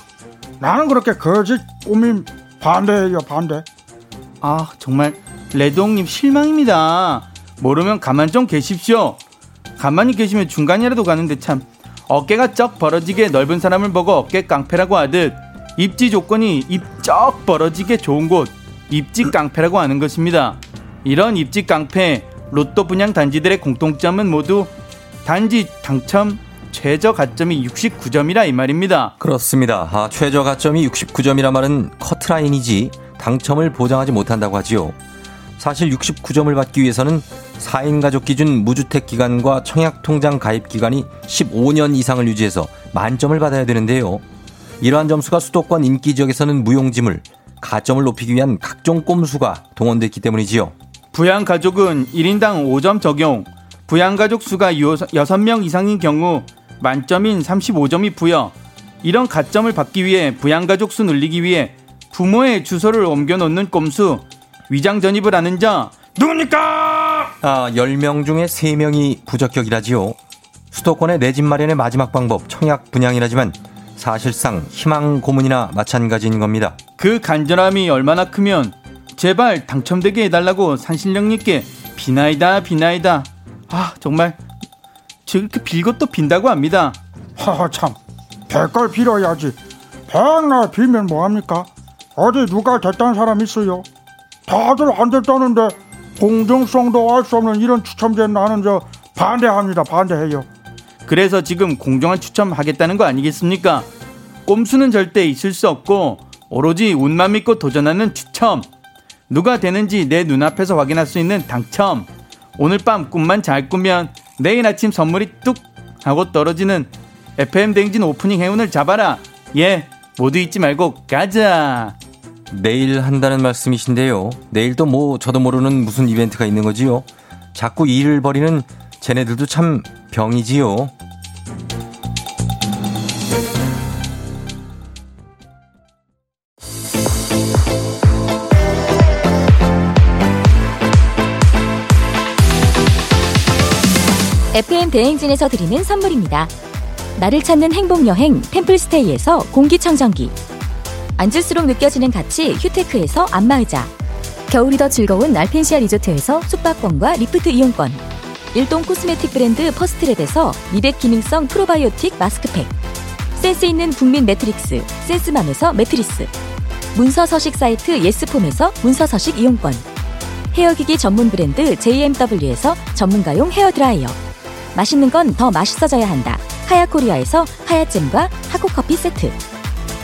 나는 그렇게 거짓 꾸밈 반대예요 반대. 아 정말 레동님 실망입니다. 모르면 가만 좀 계십시오. 가만히 계시면 중간이라도 가는데 참 어깨가 쩍 벌어지게 넓은 사람을 보고 어깨 깡패라고 하듯 입지 조건이 입 쩍 벌어지게 좋은 곳 입지 깡패라고 하는 것입니다. 이런 입지 깡패 로또 분양 단지들의 공통점은 모두 단지 당첨 최저 가점이 69점이라 이 말입니다. 그렇습니다. 아, 최저 가점이 69점이라 말은 커트라인이지 당첨을 보장하지 못한다고 하지요. 사실 69점을 받기 위해서는 4인 가족 기준 무주택 기간과 청약 통장 가입 기간이 15년 이상을 유지해서 만점을 받아야 되는데요. 이러한 점수가 수도권 인기 지역에서는 무용지물, 가점을 높이기 위한 각종 꼼수가 동원됐기 때문이지요. 부양가족은 1인당 5점 적용, 부양가족 수가 6명 이상인 경우 만점인 35점이 부여, 이런 가점을 받기 위해 부양가족 수 늘리기 위해 부모의 주소를 옮겨놓는 꼼수, 위장 전입을 하는 자, 누굽니까? 아, 10명 중에 3명이 부적격이라지요. 수도권의 내 집 마련의 마지막 방법, 청약 분양이라지만 사실상 희망 고문이나 마찬가지인 겁니다. 그 간절함이 얼마나 크면 제발 당첨되게 해달라고 산신령님께 비나이다 비나이다. 아 정말 저렇게 빌것도 빈다고 합니다. 하하 참 백걸 빌어야지 백날 빌면 뭐합니까 어디 누가 됐다는 사람 있어요 다들 안 됐다는데 공정성도 알 수 없는 이런 추첨제 나는 저 반대합니다 반대해요 그래서 지금 공정한 추첨하겠다는 거 아니겠습니까? 꼼수는 절대 있을 수 없고 오로지 운만 믿고 도전하는 추첨. 누가 되는지 내 눈앞에서 확인할 수 있는 당첨. 오늘 밤 꿈만 잘 꾸면 내일 아침 선물이 뚝 하고 떨어지는 FM 댕진 오프닝 행운을 잡아라. 예, 모두 잊지 말고 가자. 내일 한다는 말씀이신데요. 내일 또 뭐 저도 모르는 무슨 이벤트가 있는 거지요. 자꾸 일을 벌이는 쟤네들도 참 병이지요. FM 대행진에서 드리는 선물입니다. 나를 찾는 행복 여행 템플스테이에서 공기청정기 앉을수록 느껴지는 가치 휴테크에서 안마의자. 겨울이 더 즐거운 알펜시아 리조트에서 숙박권과 리프트 이용권. 일동 cosmetic 브랜드 퍼스트랩에서 미백 기능성 프로바이오틱 마스크팩. 센스 있는 국민 매트리스 센스맘에서 매트리스. 문서 서식 사이트 예스폼에서 문서 서식 이용권. 헤어기기 전문 브랜드 JMW에서 전문가용 헤어드라이어. 맛있는 건 더 맛있어져야 한다. 하야코리아에서 하야잼과 하코커피 세트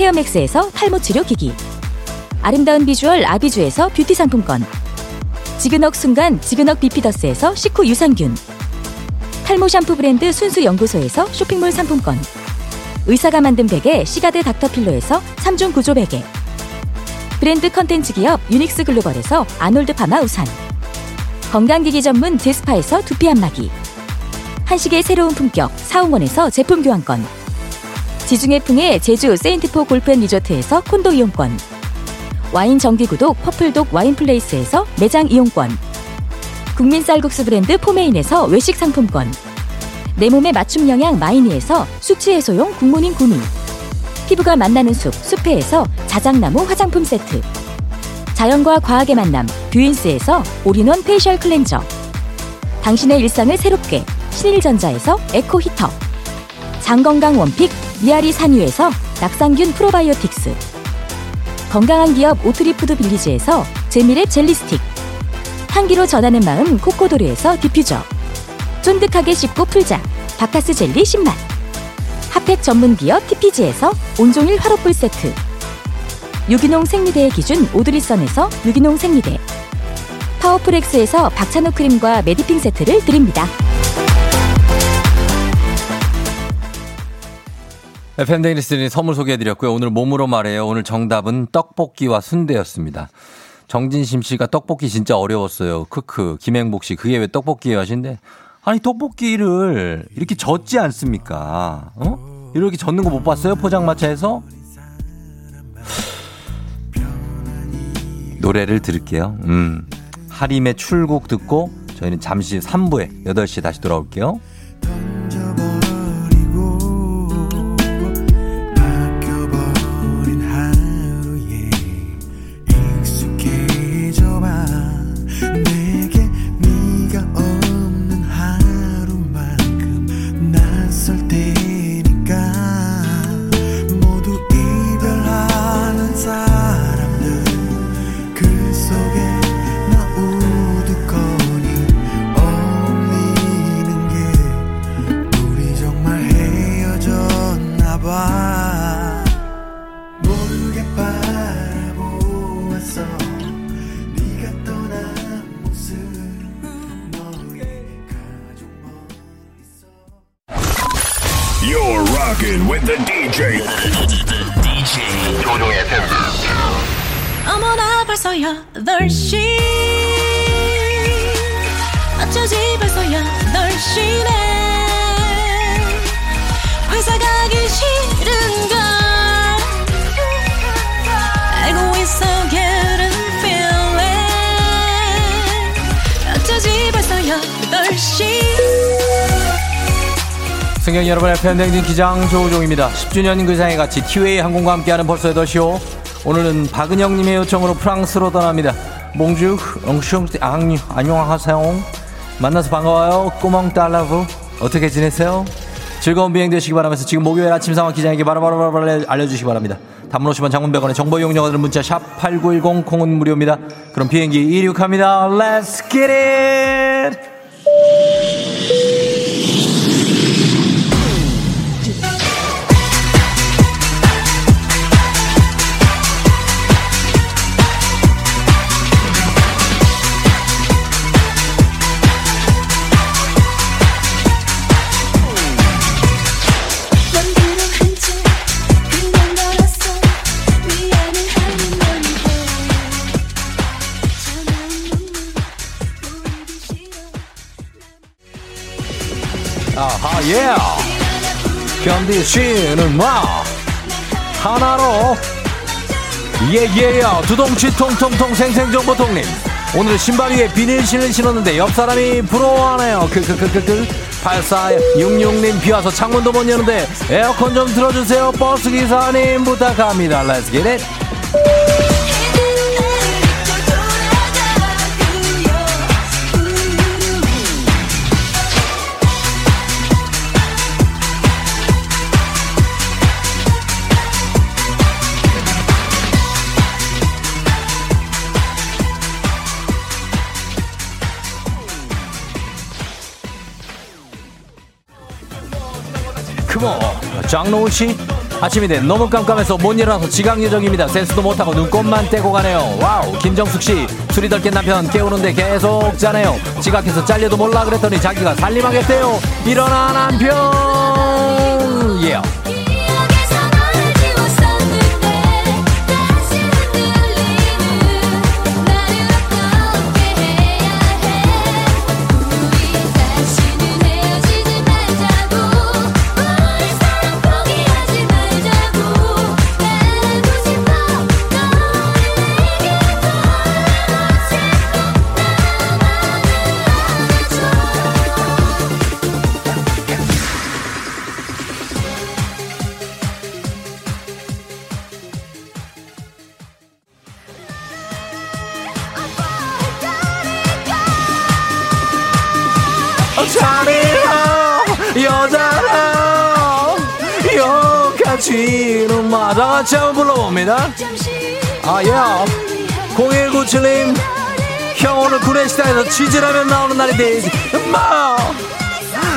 헤어맥스에서 탈모 치료 기기. 아름다운 비주얼 아비주에서 뷰티 상품권. 지근억 순간 지근억 비피더스에서 식후 유산균. 탈모 샴푸 브랜드 순수 연구소에서 쇼핑몰 상품권. 의사가 만든 베개 시가드 닥터필로에서 3중 구조 베개. 브랜드 컨텐츠 기업 유닉스 글로벌에서 아놀드 파마 우산. 건강기기 전문 제스파에서 두피 안마기. 한식의 새로운 품격 사홍원에서 제품 교환권 지중해 풍의 제주 세인트포 골프앤 리조트에서 콘도 이용권. 와인 정기구독 퍼플독 와인플레이스에서 매장 이용권. 국민 쌀국수 브랜드 포메인에서 외식 상품권. 내 몸에 맞춤 영양 마이니에서 숙취 해소용 굿모닝 구미. 피부가 만나는 숲 숲회에서 자작나무 화장품 세트. 자연과 과학의 만남 뷰인스에서 올인원 facial 클렌저. 당신의 일상을 새롭게 신일전자에서 에코 히터. 장건강 one pick 미야리산 유에서 낙상균 프로바이오틱스. 건강한 기업 오트리푸드 빌리지에서 제미랩 젤리스틱. 향기로 전하는 마음 코코도르에서 디퓨저. 쫀득하게 씹고 풀자. 바카스 젤리 10만. 핫팩 전문 기업 TPG에서 온종일 화롯불 세트. 유기농 생리대의 기준 오드리선에서 유기농 생리대. 파워풀엑스에서 박찬호 크림과 메디핑 세트를 드립니다. FM 데이리스님 선물 소개해드렸고요. 오늘 몸으로 말해요. 오늘 정답은 떡볶이와 순대였습니다. 정진심 씨가 떡볶이 진짜 어려웠어요. 크크. 김행복 씨, 그게 왜 떡볶이예요 하신데 아니, 떡볶이를 이렇게 젓지 않습니까? 어? 이렇게 젓는 거 못 봤어요? 포장마차에서? 노래를 들을게요. 음. 하림의 출국 듣고 저희는 잠시 3부에 8시에 다시 돌아올게요. 여러분, FM댕진 기장 조우종입니다. 10주년 근상에 같이 티웨이 항공과 함께하는 벌써 8시오. 오늘은 박은영님의 요청으로 프랑스로 떠납니다. 몽주, 엉슝, 앙, 안녕하세요. 만나서 반가워요. 꼬멍 달라부. 어떻게 지내세요? 즐거운 비행 되시기 바라면서 지금 목요일 아침 상황 기장에게 바로바로바로 알려주시기 바랍니다. 50원 장문 100원의 정보 이용료들은 문자 샵 8910 콩은 무료입니다. 그럼 비행기 이륙합니다. Let's get it! 예 견디시는 마. 하나로. 예예야 두동치 통통통 생생정보 통님 오늘 신발 위에 비닐 신을 신었는데 옆 사람이 부러워하네요. 크크크크크 8466님 비와서 창문도 못 여는데 에어컨 좀 틀어주세요. 버스 기사님 부탁합니다. Get it 크모 장노훈 씨 아침인데 너무 깜깜해서 못 일어나서 지각 예정입니다. 세수도 못하고 눈곱만 떼고 가네요. 와우. 김정숙 씨 술이 덜 깬 남편 깨우는데 계속 자네요. 지각해서 잘려도 몰라 그랬더니 자기가 살림하겠대요. 일어나 남편. 예자 지는 마다 같이 한번 불러봅니다. 아야 0197님 형 오늘 구내식당에서 치즈라면 나오는 날인데 엄마!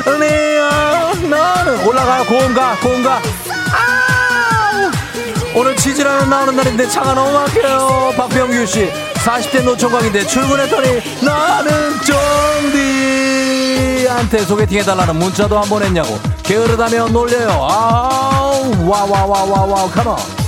은혜야 나는 올라가요 고음가 고음가. 아! 오늘 치즈라면 나오는 날인데 차가 너무 막혀요. 박병규씨 40대 노총각인데 출근했더니 나는 쫑디한테 소개팅해달라는 문자도 한 번 했냐고 게으르다며 놀려요. 아 우 와와와와와 가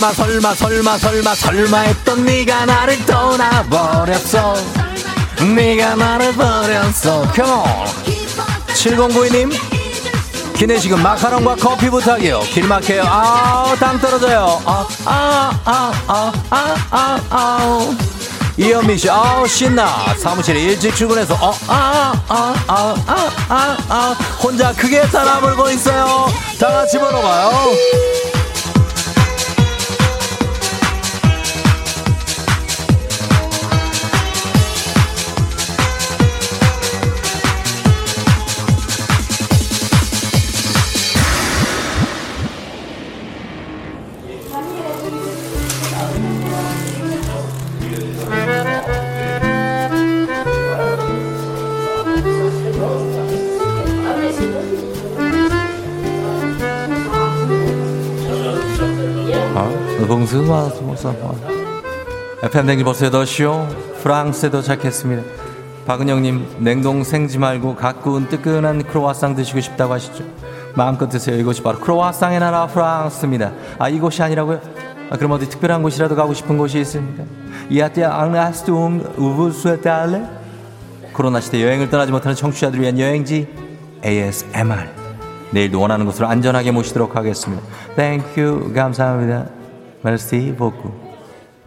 설마 설마 설마 설마 설마 했던 네가 나를 떠나버렸어 네가 나를 버렸어 on 7092님 기내식은 마카롱과 커피 부탁이요 길 막혀요 아당 떨어져요 아아아아아아아 이현미 씨, 아우 신나. 사무실에 일찍 출근해서 어, 아, 아, 아, 아, 아, 아, 혼자 크게 따라 불고 있어요. 다 같이 불어봐요. FM 댕지 버스의 더 쇼, 프랑스에 도착했습니다. 박은영님, 냉동 생지 말고 가꾸운 뜨끈한 크로와상 드시고 싶다고 하시죠? 마음껏 드세요. 이곳이 바로 크로와상의 나라 프랑스입니다. 아, 이곳이 아니라고요? 아, 그럼 어디 특별한 곳이라도 가고 싶은 곳이 있습니까? 이아떼 앙라스툼 우브스달레? 코로나 시대 여행을 떠나지 못하는 청취자들을 위한 여행지 ASMR. 내일도 원하는 곳으로 안전하게 모시도록 하겠습니다. Thank you 감사합니다. merci beaucoup.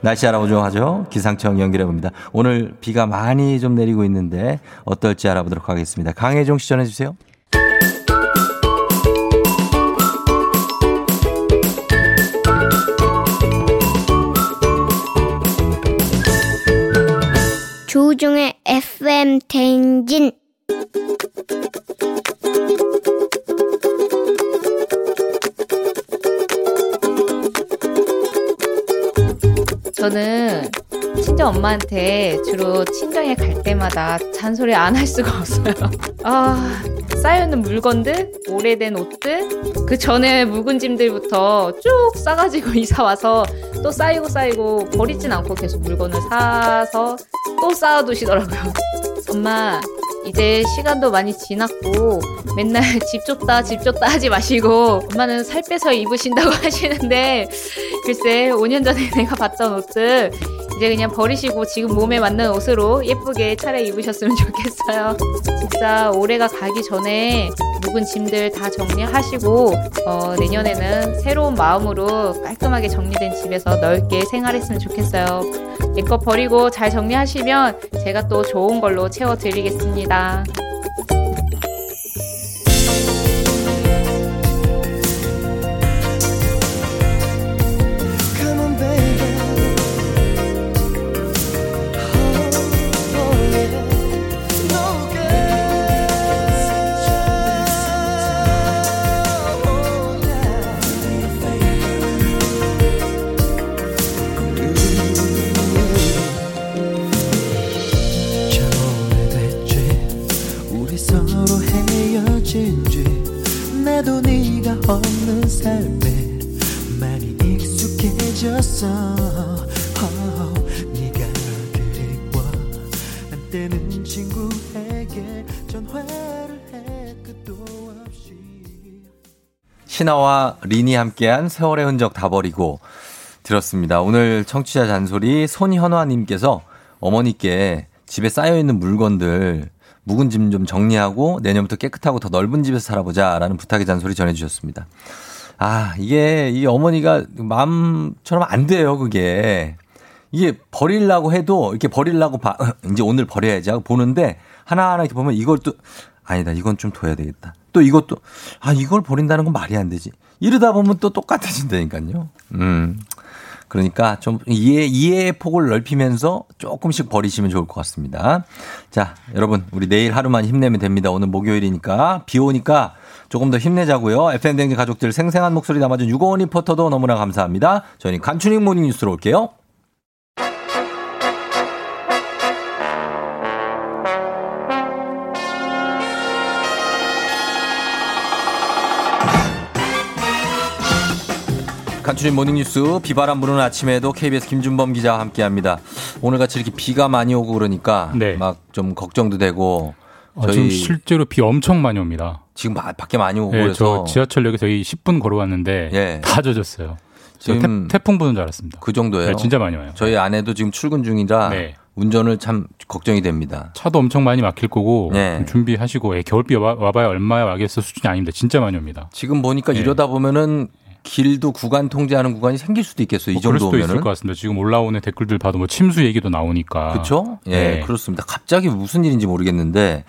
날씨 알아보죠 하죠. 기상청 연결해 봅니다. 오늘 비가 많이 좀 내리고 있는데 어떨지 알아보도록 하겠습니다. 강혜종 씨 전해 주세요. 조우종의 FM 대행진 저는 친정 엄마한테 주로 친정에 갈 때마다 잔소리 안 할 수가 없어요. *laughs* 아, 쌓여있는 물건들, 오래된 옷들, 그 전에 묵은 짐들부터 쭉 싸가지고 *laughs* 이사 와서 또 쌓이고 쌓이고 버리진 않고 계속 물건을 사서 또 쌓아두시더라고요. *laughs* 엄마, 이제 시간도 많이 지났고 맨날 *laughs* 집 줬다 집 줬다 하지 마시고 엄마는 살 빼서 입으신다고 *laughs* 하시는데 글쎄 5년 전에 내가 봤던 옷들 이제 그냥 버리시고 지금 몸에 맞는 옷으로 예쁘게 차례 입으셨으면 *laughs* 좋겠어요. 진짜 올해가 가기 전에 묵은 짐들 다 정리하시고 어, 내년에는 새로운 마음으로 깔끔하게 정리된 집에서 넓게 생활했으면 좋겠어요. 내거 버리고 잘 정리하시면 제가 또 좋은 걸로 채워드리겠습니다. 익숙해졌어 oh, 네가 그리워 한때는 친구에게 전화를 해 끝도 없이 신하와 린이 함께한 세월의 흔적 다 버리고 들었습니다. 오늘 청취자 잔소리 손현화님께서 어머니께 집에 쌓여있는 물건들 묵은 짐 좀 정리하고 내년부터 깨끗하고 더 넓은 집에서 살아보자 라는 부탁의 잔소리 전해주셨습니다. 아, 이게 이 어머니가 마음처럼 안 돼요, 그게. 이게 버리려고 해도 이렇게 버리려고 봐. *laughs* 이제 오늘 버려야지 하고 보는데 하나하나 이렇게 보면 이걸 또 아니다. 이건 좀 둬야 되겠다. 또 이것도 아, 이걸 버린다는 건 말이 안 되지. 이러다 보면 또 똑같아진다니까요. 음. 그러니까 좀 이해, 이해의 폭을 넓히면서 조금씩 버리시면 좋을 것 같습니다. 자, 여러분, 우리 내일 하루만 힘내면 됩니다. 오늘 목요일이니까, 비 오니까 조금 더 힘내자고요. FM대행진 가족들 생생한 목소리 담아준 유고원 리포터도 너무나 감사합니다. 저희는 간추린 모닝 뉴스로 올게요. 간추린 모닝뉴스 비바람 부는 아침에도 KBS 김준범 기자와 함께합니다. 오늘같이 이렇게 비가 많이 오고 그러니까 막좀 걱정도 되고 아, 지금 실제로 비 엄청 많이 옵니다. 지금 마- 밖에 많이 오고 예, 그래서 저 지하철역에서 저희 10분 걸어왔는데 예. 다 젖었어요. 저 지금 태, 태풍 부는 줄 알았습니다. 그 정도예요. 네, 진짜 많이 와요. 저희 아내도 지금 출근 중이라 네. 운전을 참 걱정이 됩니다. 차도 엄청 많이 막힐 거고 네. 좀 준비하시고 예, 겨울비 와, 와봐야 얼마야 와겠어 수준이 아닙니다. 진짜 많이 옵니다. 지금 보니까 이러다 보면은 길도 구간 통제하는 구간이 생길 수도 있겠어요. 이뭐 그럴 수도. 있을 것 같습니다. 지금 올라오는 댓글들 봐도 뭐 침수 얘기도 나오니까. 그렇죠? 예, 네. 그렇습니다. 갑자기 무슨 일인지 모르겠는데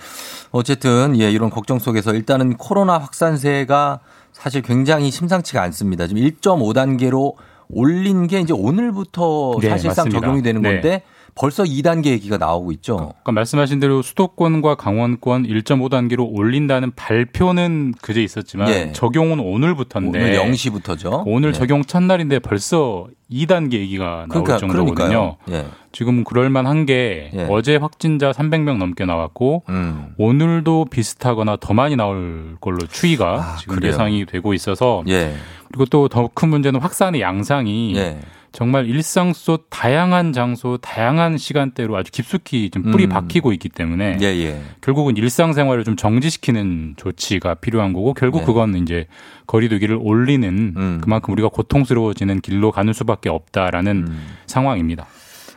어쨌든 예, 이런 걱정 속에서 일단은 코로나 확산세가 사실 굉장히 심상치가 않습니다. 지금 1.5단계로 올린 게 이제 오늘부터 네, 사실상 맞습니다. 적용이 되는 네. 건데 벌써 2단계 얘기가 나오고 있죠. 그러니까 말씀하신 대로 수도권과 강원권 1.5단계로 올린다는 발표는 그제 있었지만 예. 적용은 오늘부터인데 오늘 0시부터죠. 오늘 네. 적용 첫날인데 벌써 2단계 얘기가 나올 그러니까 정도거든요. 예. 지금 그럴만한 게 예. 어제 확진자 300명 넘게 나왔고 음. 오늘도 비슷하거나 더 많이 나올 걸로 추이가 지금 아, 그래요? 예상이 되고 있어서 예. 그리고 또 더 큰 문제는 확산의 양상이 예. 정말 일상 속 다양한 장소, 다양한 시간대로 아주 깊숙이 좀 뿌리 음. 박히고 있기 때문에 예, 예. 결국은 일상생활을 좀 정지시키는 조치가 필요한 거고 결국 네. 그건 이제 거리두기를 올리는 음. 그만큼 우리가 고통스러워지는 길로 가는 수밖에 없다라는 음. 상황입니다.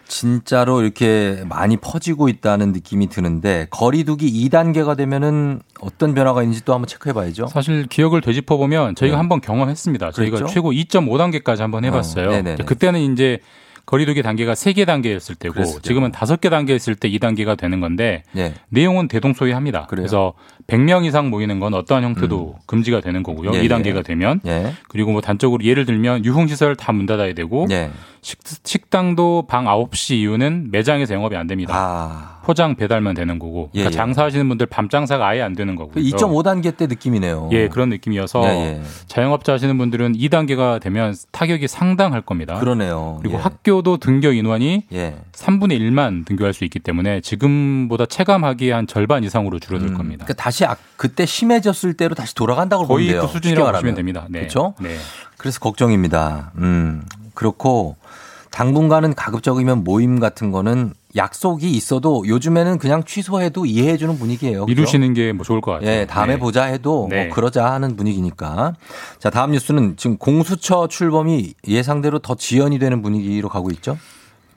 진짜로 이렇게 많이 퍼지고 있다는 느낌이 드는데 거리두기 2단계가 되면은 어떤 변화가 있는지 또 한번 체크해 봐야죠. 사실 기억을 되짚어 보면 저희가 네. 한번 경험했습니다. 저희가 그랬죠? 최고 2.5단계까지 한번 해 봤어요. 어, 네네네. 그때는 이제 거리두기 단계가 3개 단계였을 때고 지금은 5개 단계였을 때 2단계가 되는 건데 예. 내용은 대동소이합니다. 그래서 100명 이상 모이는 건 어떠한 형태도 금지가 되는 거고요. 예, 2단계가 예. 되면 예. 그리고 뭐 단적으로 예를 들면 유흥시설 다 문 닫아야 되고 예. 식, 식당도 방 9시 이후는 매장에서 영업이 안 됩니다. 아. 포장 배달만 되는 거고 예, 그러니까 예. 장사하시는 분들 밤 장사가 아예 안 되는 그 거고요. 2.5단계 때 느낌이네요. 예, 그런 느낌이어서 예, 예. 자영업자 하시는 분들은 2단계가 되면 타격이 상당할 겁니다. 그러네요. 그리고 예. 학교도 등교 인원이 예. 3분의 1만 등교할 수 있기 때문에 지금보다 체감하기에 한 절반 이상으로 줄어들 음, 겁니다. 그러니까 다시 아- 그때 심해졌을 때로 다시 돌아간다고 거의 보면 돼요. 그 수준이라고 보시면 됩니다. 네. 그렇죠? 네. 그래서 걱정입니다. 음. 그렇고 당분간은 가급적이면 모임 같은 거는 약속이 있어도 요즘에는 그냥 취소해도 이해해 주는 분위기예요. 그죠? 미루시는 게 뭐 좋을 것 같아요. 예, 다음에 네. 보자 해도 네. 뭐 그러자 하는 분위기니까. 자, 다음 뉴스는 지금 공수처 출범이 예상대로 더 지연이 되는 분위기로 가고 있죠?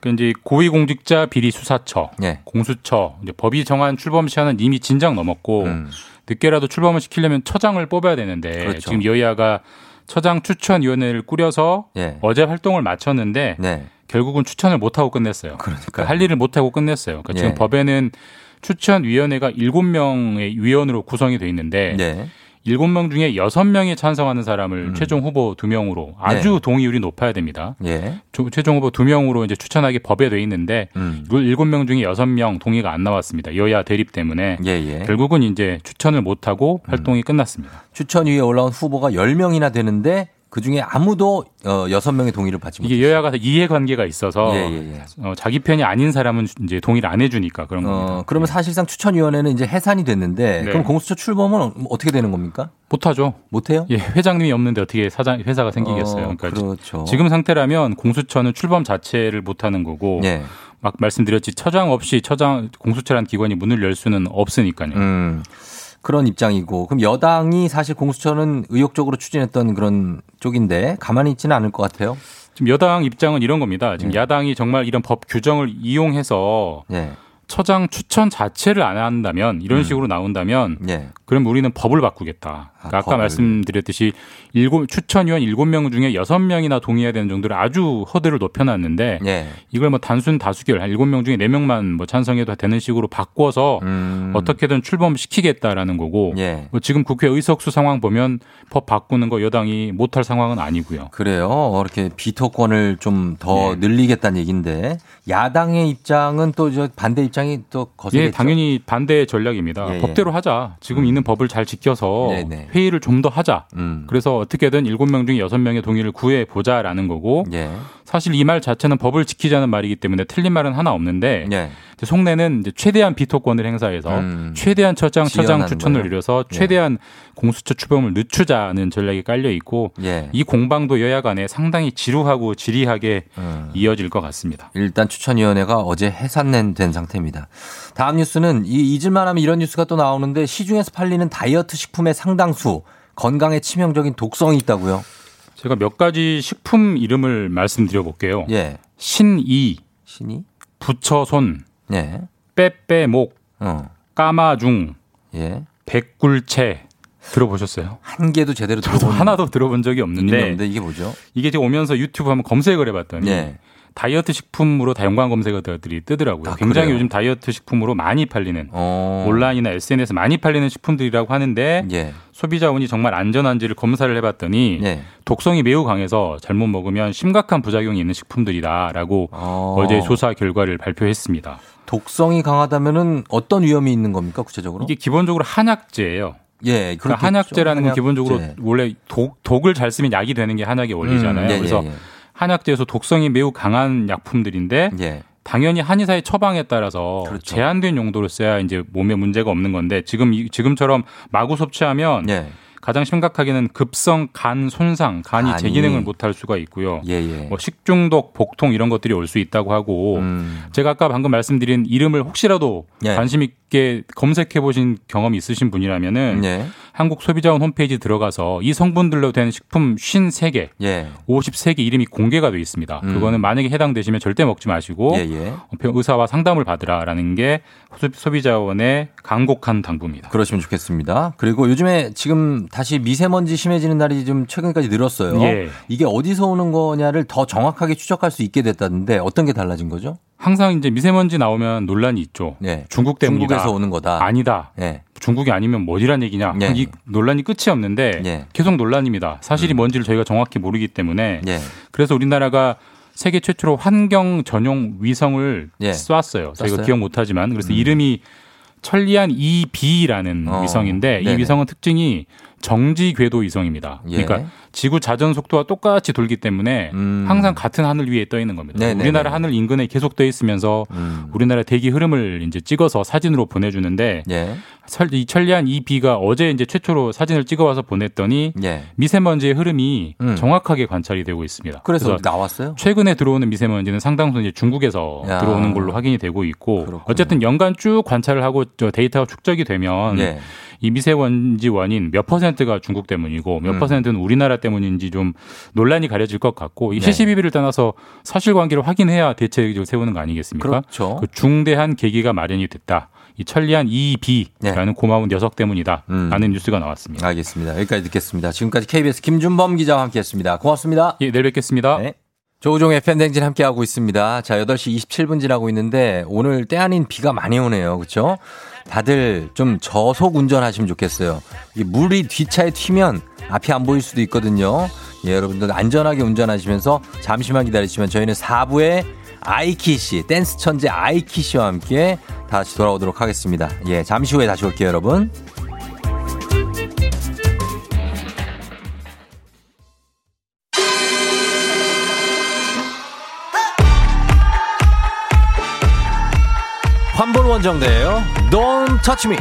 그 이제 고위공직자 비리 수사처, 예. 공수처, 이제 법이 정한 출범 시한은 이미 진작 넘었고 음. 늦게라도 출범을 시키려면 처장을 뽑아야 되는데 그렇죠. 지금 여야가 처장 추천위원회를 꾸려서 예. 어제 활동을 마쳤는데 네. 결국은 추천을 못 하고 끝냈어요. 그러니까 할 일을 못 하고 끝냈어요. 그러니까 예. 지금 법에는 추천위원회가 7명의 위원으로 구성이 돼 있는데 네. 일곱 명 중에 여섯 명이 찬성하는 사람을 음. 최종 후보 두 명으로 아주 동의율이 높아야 됩니다. 예. 조- 최종 후보 두 명으로 이제 추천하기 법에 돼 있는데 음. 이걸 일곱 명 중에 여섯 명 동의가 안 나왔습니다. 여야 대립 때문에 예, 예. 결국은 이제 추천을 못 하고 활동이 끝났습니다. 추천 위에 올라온 후보가 10명이나 되는데 그 중에 아무도 어, 6명의 동의를 받지 못했어요. 이게 여야가 이해관계가 있어서 예, 예, 예. 어, 자기 편이 아닌 사람은 이제 동의를 안 해주니까 그런 겁니다. 어, 그러면 사실상 추천위원회는 이제 해산이 됐는데 네. 그럼 공수처 출범은 어- 어떻게 되는 겁니까? 못하죠. 못해요? 예, 회장님이 없는데 어떻게 사장 회사가 생기겠어요? 어, 그러니까 그렇죠. 지금 상태라면 공수처는 출범 자체를 못하는 거고 예. 막 말씀드렸지 처장 없이 처장 공수처라는 기관이 문을 열 수는 없으니까요. 음. 그런 입장이고 그럼 여당이 사실 공수처는 의욕적으로 추진했던 그런 쪽인데 가만히 있지는 않을 것 같아요. 지금 여당 입장은 이런 겁니다. 지금 네. 야당이 정말 이런 법 규정을 이용해서 예. 처장 추천 자체를 안 한다면 이런 음. 식으로 나온다면 예. 그럼 우리는 법을 바꾸겠다. 그러니까 아, 까. 말씀드렸듯이 일곱 추천 위원 일곱 명 중에 여섯 명이나 동의해야 되는 정도로 아주 허들을 높여 놨는데 예. 이걸 뭐 단순 다수결 한 일곱 명 중에 네 명만 뭐 찬성해도 되는 식으로 바꿔서 음. 어떻게든 출범시키겠다라는 거고 예. 뭐 지금 국회 의석수 상황 보면 법 바꾸는 거 여당이 못할 상황은 아니고요. 그래요. 이렇게 비토권을 좀더 네. 늘리겠다는 얘기인데 야당의 입장은 또저 반대 입장이 또 거세겠죠. 예, 당연히 반대 전략입니다. 예, 예. 법대로 하자. 지금 있는 법을 잘 지켜서 네, 네. 회의를 좀 더 하자. 음. 그래서 어떻게든 일곱 명 중에 여섯 명의 동의를 구해 보자라는 거고 예. 사실 이 말 자체는 법을 지키자는 말이기 때문에 틀린 말은 하나 없는데 예. 속내는 이제 최대한 비토권을 행사해서 음. 최대한 처장 처장 추천을 거예요? 이뤄서 예. 최대한 공수처 출범을 늦추자는 전략이 깔려 있고 예. 이 공방도 여야 간에 상당히 지루하고 지리하게 음. 이어질 것 같습니다. 일단 추천위원회가 어제 해산된 상태입니다. 다음 뉴스는 이 잊을만하면 이런 뉴스가 또 나오는데 시중에서 팔리는 다이어트 식품의 상당수 건강에 치명적인 독성이 있다고요? 제가 몇 가지 식품 이름을 말씀드려 볼게요. 예. 신이, 신이? 부처손, 예. 빼빼목, 어. 까마중, 예. 백굴채 들어보셨어요? 한 개도 제대로 들어본 하나도 들어본 적이 없는데 이게 뭐죠? 이게 지금 오면서 유튜브 한번 검색을 해봤더니 예. 다이어트 식품으로 다양한 검색어들이 뜨더라고요. 굉장히 아, 그래요? 요즘 다이어트 식품으로 많이 팔리는 어. 온라인이나 SNS 많이 팔리는 식품들이라고 하는데 예. 소비자원이 정말 안전한지를 검사를 해봤더니 예. 독성이 매우 강해서 잘못 먹으면 심각한 부작용이 있는 식품들이다라고 어. 어제 조사 결과를 발표했습니다. 독성이 강하다면은 어떤 위험이 있는 겁니까 구체적으로? 이게 기본적으로 한약재예요. 예, 그러니까. 한약재라는 건 한약재. 기본적으로 원래 독, 독을 잘 쓰면 약이 되는 게 한약의 원리잖아요. 음, 예, 그래서 예, 예. 한약재에서 독성이 매우 강한 약품들인데 예. 당연히 한의사의 처방에 따라서 그렇죠. 제한된 용도로 써야 이제 몸에 문제가 없는 건데 지금 이- 지금처럼 마구 섭취하면 예. 가장 심각하게는 급성 간 손상, 간이 간이. 제 기능을 못할 수가 있고요. 예, 예. 뭐 식중독, 복통 이런 것들이 올 수 있다고 하고 음. 제가 아까 방금 말씀드린 이름을 혹시라도 예. 관심 있게 검색해 보신 경험이 있으신 분이라면은 예. 한국소비자원 홈페이지 들어가서 이 성분들로 된 식품 53개, 예. 53개 이름이 공개가 돼 있습니다. 음. 그거는 만약에 해당되시면 절대 먹지 마시고 예, 예. 의사와 상담을 받으라라는 게 소- 소비자원의 강곡한 당부입니다. 그러시면 좋겠습니다. 그리고 요즘에 지금 다시 미세먼지 심해지는 날이 좀 최근까지 늘었어요. 예. 이게 어디서 오는 거냐를 더 정확하게 추적할 수 있게 됐다는데 어떤 게 달라진 거죠? 항상 이제 미세먼지 나오면 논란이 있죠. 예. 중국 때문이다. 중국에서 오는 거다. 아니다. 예. 중국이 아니면 뭐 어디란 얘기냐. 예. 이 논란이 끝이 없는데 예. 계속 논란입니다. 사실이 뭔지를 저희가 정확히 모르기 때문에 예. 그래서 우리나라가 세계 최초로 환경 전용 위성을 예. 쐈어요. 저희가 쐈어요? 기억 못하지만 그래서 음. 이름이 천리안 2B라는 어. 위성인데 네네. 이 위성은 특징이 정지 궤도 위성입니다. 예. 그러니까 지구 자전 속도와 똑같이 돌기 때문에 음. 항상 같은 하늘 위에 떠 있는 겁니다. 네네네. 우리나라 하늘 인근에 계속 떠 있으면서 음. 우리나라 대기 흐름을 이제 찍어서 사진으로 보내주는데 예. 설- 이 천리안 이 비가 어제 이제 최초로 사진을 찍어와서 보냈더니 예. 미세먼지의 흐름이 음. 정확하게 관찰이 되고 있습니다. 그래서, 나왔어요? 최근에 들어오는 미세먼지는 상당수 이제 중국에서 야. 들어오는 걸로 확인이 되고 있고 그렇군요. 어쨌든 연간 쭉 관찰을 하고 저 데이터가 축적이 되면 예. 이 미세먼지 원인 몇 퍼센트가 중국 때문이고 몇 음. 퍼센트는 우리나라 때문인지 좀 논란이 가려질 것 같고 이 네. 시시비비를 떠나서 사실관계를 확인해야 대책을 세우는 거 아니겠습니까? 그렇죠. 그 중대한 계기가 마련이 됐다. 이 천리안 이비라는 고마운 녀석 때문이다. 네. 음. 라는 뉴스가 나왔습니다. 알겠습니다. 여기까지 듣겠습니다. 지금까지 KBS 김준범 기자와 함께했습니다. 고맙습니다. 예, 내일 뵙겠습니다. 네. 조우종의 팬댕진 함께하고 있습니다. 자, 8시 27분 지나고 있는데 오늘 때 아닌 비가 많이 오네요. 그렇죠? 다들 좀 저속 운전하시면 좋겠어요. 이 물이 뒷차에 튀면 앞이 안 보일 수도 있거든요. 예, 여러분들 안전하게 운전하시면서 잠시만 기다리시면 저희는 4부에 아이키 씨, 댄스 천재 아이키 씨와 함께 다시 돌아오도록 하겠습니다. 예, 잠시 후에 다시 올게요, 여러분. 환볼 원정대예요. Don't touch me.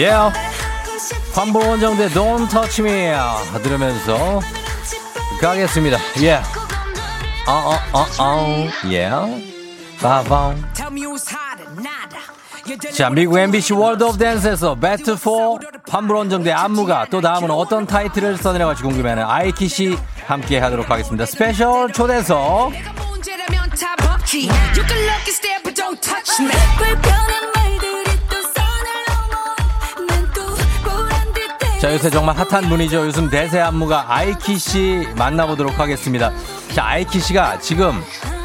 Yeah. 환불 원정대 Don't touch me. 들으면서 가겠습니다. Yeah. 어, 어, 어, 어. Yeah. 빠밤. 자, 미국 MBC World of Dance에서 베스트 4 환불 원정대 안무가 또 다음은 어떤 타이틀을 써내려갈지 궁금해하는 아이키 씨 함께 하도록 하겠습니다. 스페셜 초대석. 자, 요새 정말 핫한 분이죠. 요즘 대세 안무가 아이키 씨 만나보도록 하겠습니다. 자, 아이키 씨가 지금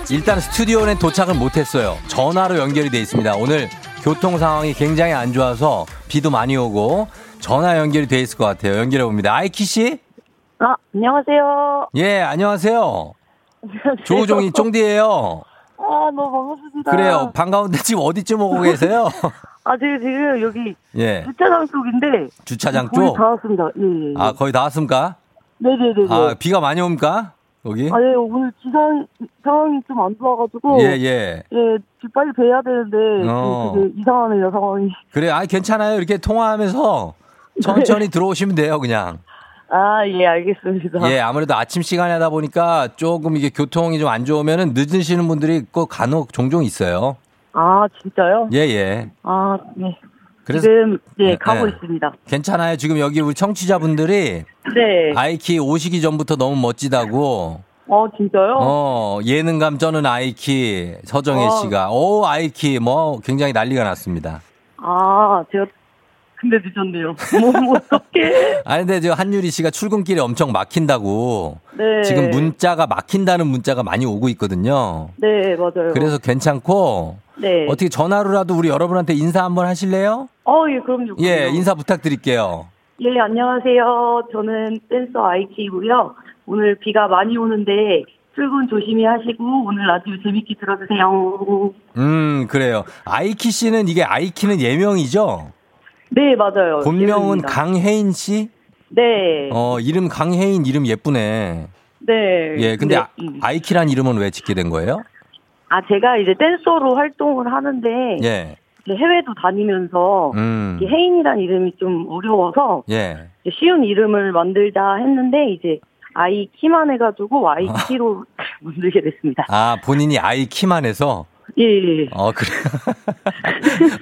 일단 스튜디오에 도착을 못했어요. 전화로 연결이 돼 있습니다. 오늘 교통 상황이 굉장히 안 좋아서 비도 많이 오고 전화 연결이 돼 있을 것 같아요. 연결해 봅니다. 아이키 씨? 아, 안녕하세요. 예, 안녕하세요. 조우종이 쫑디예요. 아, 아, 너무 반갑습니다. 그래요. 반가운데 지금 어디쯤 오고 계세요? *laughs* 아, 지금, 지금 여기 예. 주차장 쪽인데. 주차장 거의 쪽? 다 왔습니다. 예, 예. 아, 거의 다 왔습니까? 네네네네. 아, 비가 많이 옵니까? 여기? 아, 예, 오늘 기상 상황이 좀 안 좋아가지고. 예, 예. 예, 비 빨리 배야 되는데. 어. 그 되게 이상하네요, 상황이. 그래, 아, 괜찮아요. 이렇게 통화하면서 천천히 *laughs* 들어오시면 돼요, 그냥. 아, 예, 알겠습니다. 예, 아무래도 아침 시간에 하다 보니까 조금 이게 교통이 좀 안 좋으면은 늦으시는 분들이 꼭 간혹 종종 있어요. 아, 진짜요? 예, 예. 아, 네. 그래서- 지금, 예, 네, 가고 네. 있습니다. 괜찮아요. 지금 여기 우리 청취자분들이 네. 아이키 오시기 전부터 너무 멋지다고. 어, 진짜요? 어, 예능감 쩌는 아이키 서정혜 어. 씨가 오 아이키 뭐 굉장히 난리가 났습니다. 아, 제가, 근데 늦었네요. *laughs* 뭐, 뭐, 어떡해. 아니 근데 저 한유리 씨가 출근길에 엄청 막힌다고 네. 지금 문자가 막힌다는 문자가 많이 오고 있거든요. 네, 맞아요. 그래서 괜찮고 네. 어떻게 전화로라도 우리 여러분한테 인사 한번 하실래요? 어, 예, 그럼요. 예, 그럼요. 인사 부탁드릴게요. 예, 안녕하세요. 저는 댄서 아이키고요. 오늘 비가 많이 오는데 출근 조심히 하시고 오늘 라디오 재밌게 들어주세요. 음, 그래요. 아이키 씨는 이게 아이키는 예명이죠? 네, 맞아요. 본명은 예명입니다. 강혜인 씨? 네. 어, 이름 강혜인 이름 예쁘네. 네. 예, 근데 아, 음. 아이키란 이름은 왜 짓게 된 거예요? 아, 제가 이제 댄서로 활동을 하는데 예. 해외도 다니면서 음. 혜인이란 이름이 좀 어려워서 예. 쉬운 이름을 만들자 했는데 이제 아이 키만 해가지고 아이 키로 *laughs* 만들게 됐습니다. 아, 본인이 아이 키만 해서? 예, 예. 어, 그래.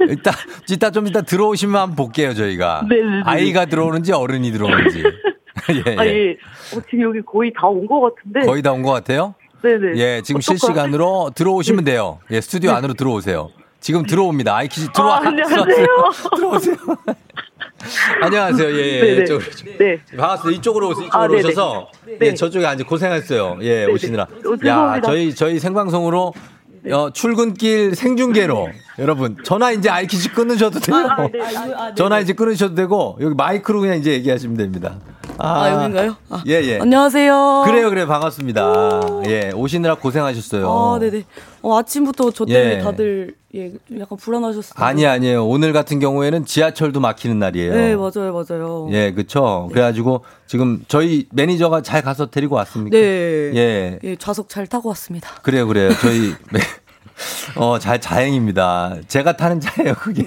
*laughs* 이따, 이따 좀 이따 들어오시면 한번 볼게요, 저희가. 네네네. 아이가 들어오는지 어른이 들어오는지. *laughs* 예, 아, 예. 예. 어, 지금 여기 거의 다 온 것 같은데. 거의 다 온 것 같아요? 네네. 예, 지금 어떡하- 실시간으로 들어오시면 돼요. 예, 스튜디오 네. 안으로 들어오세요. 지금 들어옵니다. 아이키 씨 들어와. 아, 안녕하세요. *laughs* 들어오세요. *laughs* 안녕하세요. 예, 예. 네네. 이쪽으로. 네. 반갑습니다. 이쪽으로 오세요. 이쪽으로 아, 네네. 오셔서. 네. 예, 저쪽에 앉아 고생했어요. 예, 오시느라. 어, 야. 저희, 저희 생방송으로 어, 출근길 생중계로 여러분 전화 이제 아이키 씨 끊으셔도 돼요. 아, 네. 전화 이제 끊으셔도 되고 여기 마이크로 그냥 이제 얘기하시면 됩니다. 아, 여긴가요? 아, 예, 예. 안녕하세요. 그래요, 그래요. 반갑습니다. 예, 오시느라 고생하셨어요. 아, 네네. 어, 아침부터 저 때문에 예. 다들 예, 좀 약간 불안하셨어요. 아니, 아니에요. 오늘 같은 경우에는 지하철도 막히는 날이에요. 네, 맞아요, 맞아요. 예, 그쵸. 그래가지고 지금 저희 매니저가 잘 가서 데리고 왔습니까? 네. 예. 예, 좌석 잘 타고 왔습니다. 그래요, 그래요. 저희, 매- *laughs* 어, 잘, 다행입니다. 제가 타는 차예요, 그게.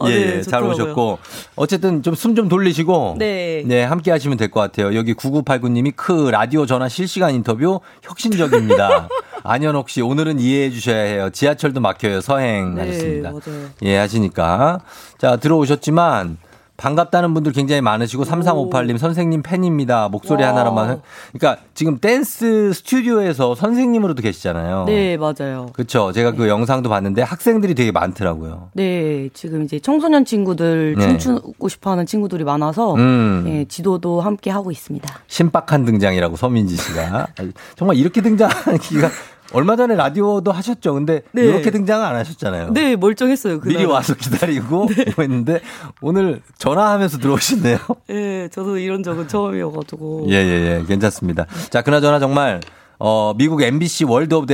아, *laughs* 예, 네, 예, 잘. 오셨고. 어쨌든 좀 숨좀 돌리시고. 네. 함께 하시면 될 것 같아요. 여기 9989님이 크, 라디오 전화 실시간 인터뷰 혁신적입니다. *laughs* 안현옥 씨, 오늘은 이해해 주셔야 해요. 지하철도 막혀요. 서행 네, 하셨습니다. 맞아요. 예, 하시니까. 자, 들어오셨지만, 반갑다는 분들 굉장히 많으시고, 3358님, 선생님 팬입니다. 목소리 와. 하나로만. 그러니까 지금 댄스 스튜디오에서 선생님으로도 계시잖아요. 네, 맞아요. 그쵸. 제가 그 영상도 봤는데 학생들이 되게 많더라고요. 네, 지금 이제 청소년 친구들 네. 춤추고 싶어 하는 친구들이 많아서 음. 예, 지도도 함께 하고 있습니다. 신박한 등장이라고 서민지 씨가. 정말 이렇게 등장하기가 얼마 전에 라디오도 하셨죠. 근데 네. 이렇게 등장은 안 하셨잖아요. 네, 멀쩡했어요. 그날. 미리 와서 기다리고 *laughs* 뭐 했는데 오늘 전화하면서 들어오시네요. *laughs* 예, 저도 이런 적은 처음이어가지고. 예, 예, 예. 괜찮습니다. 자, 그나저나 정말, 어, 미국 MBC World of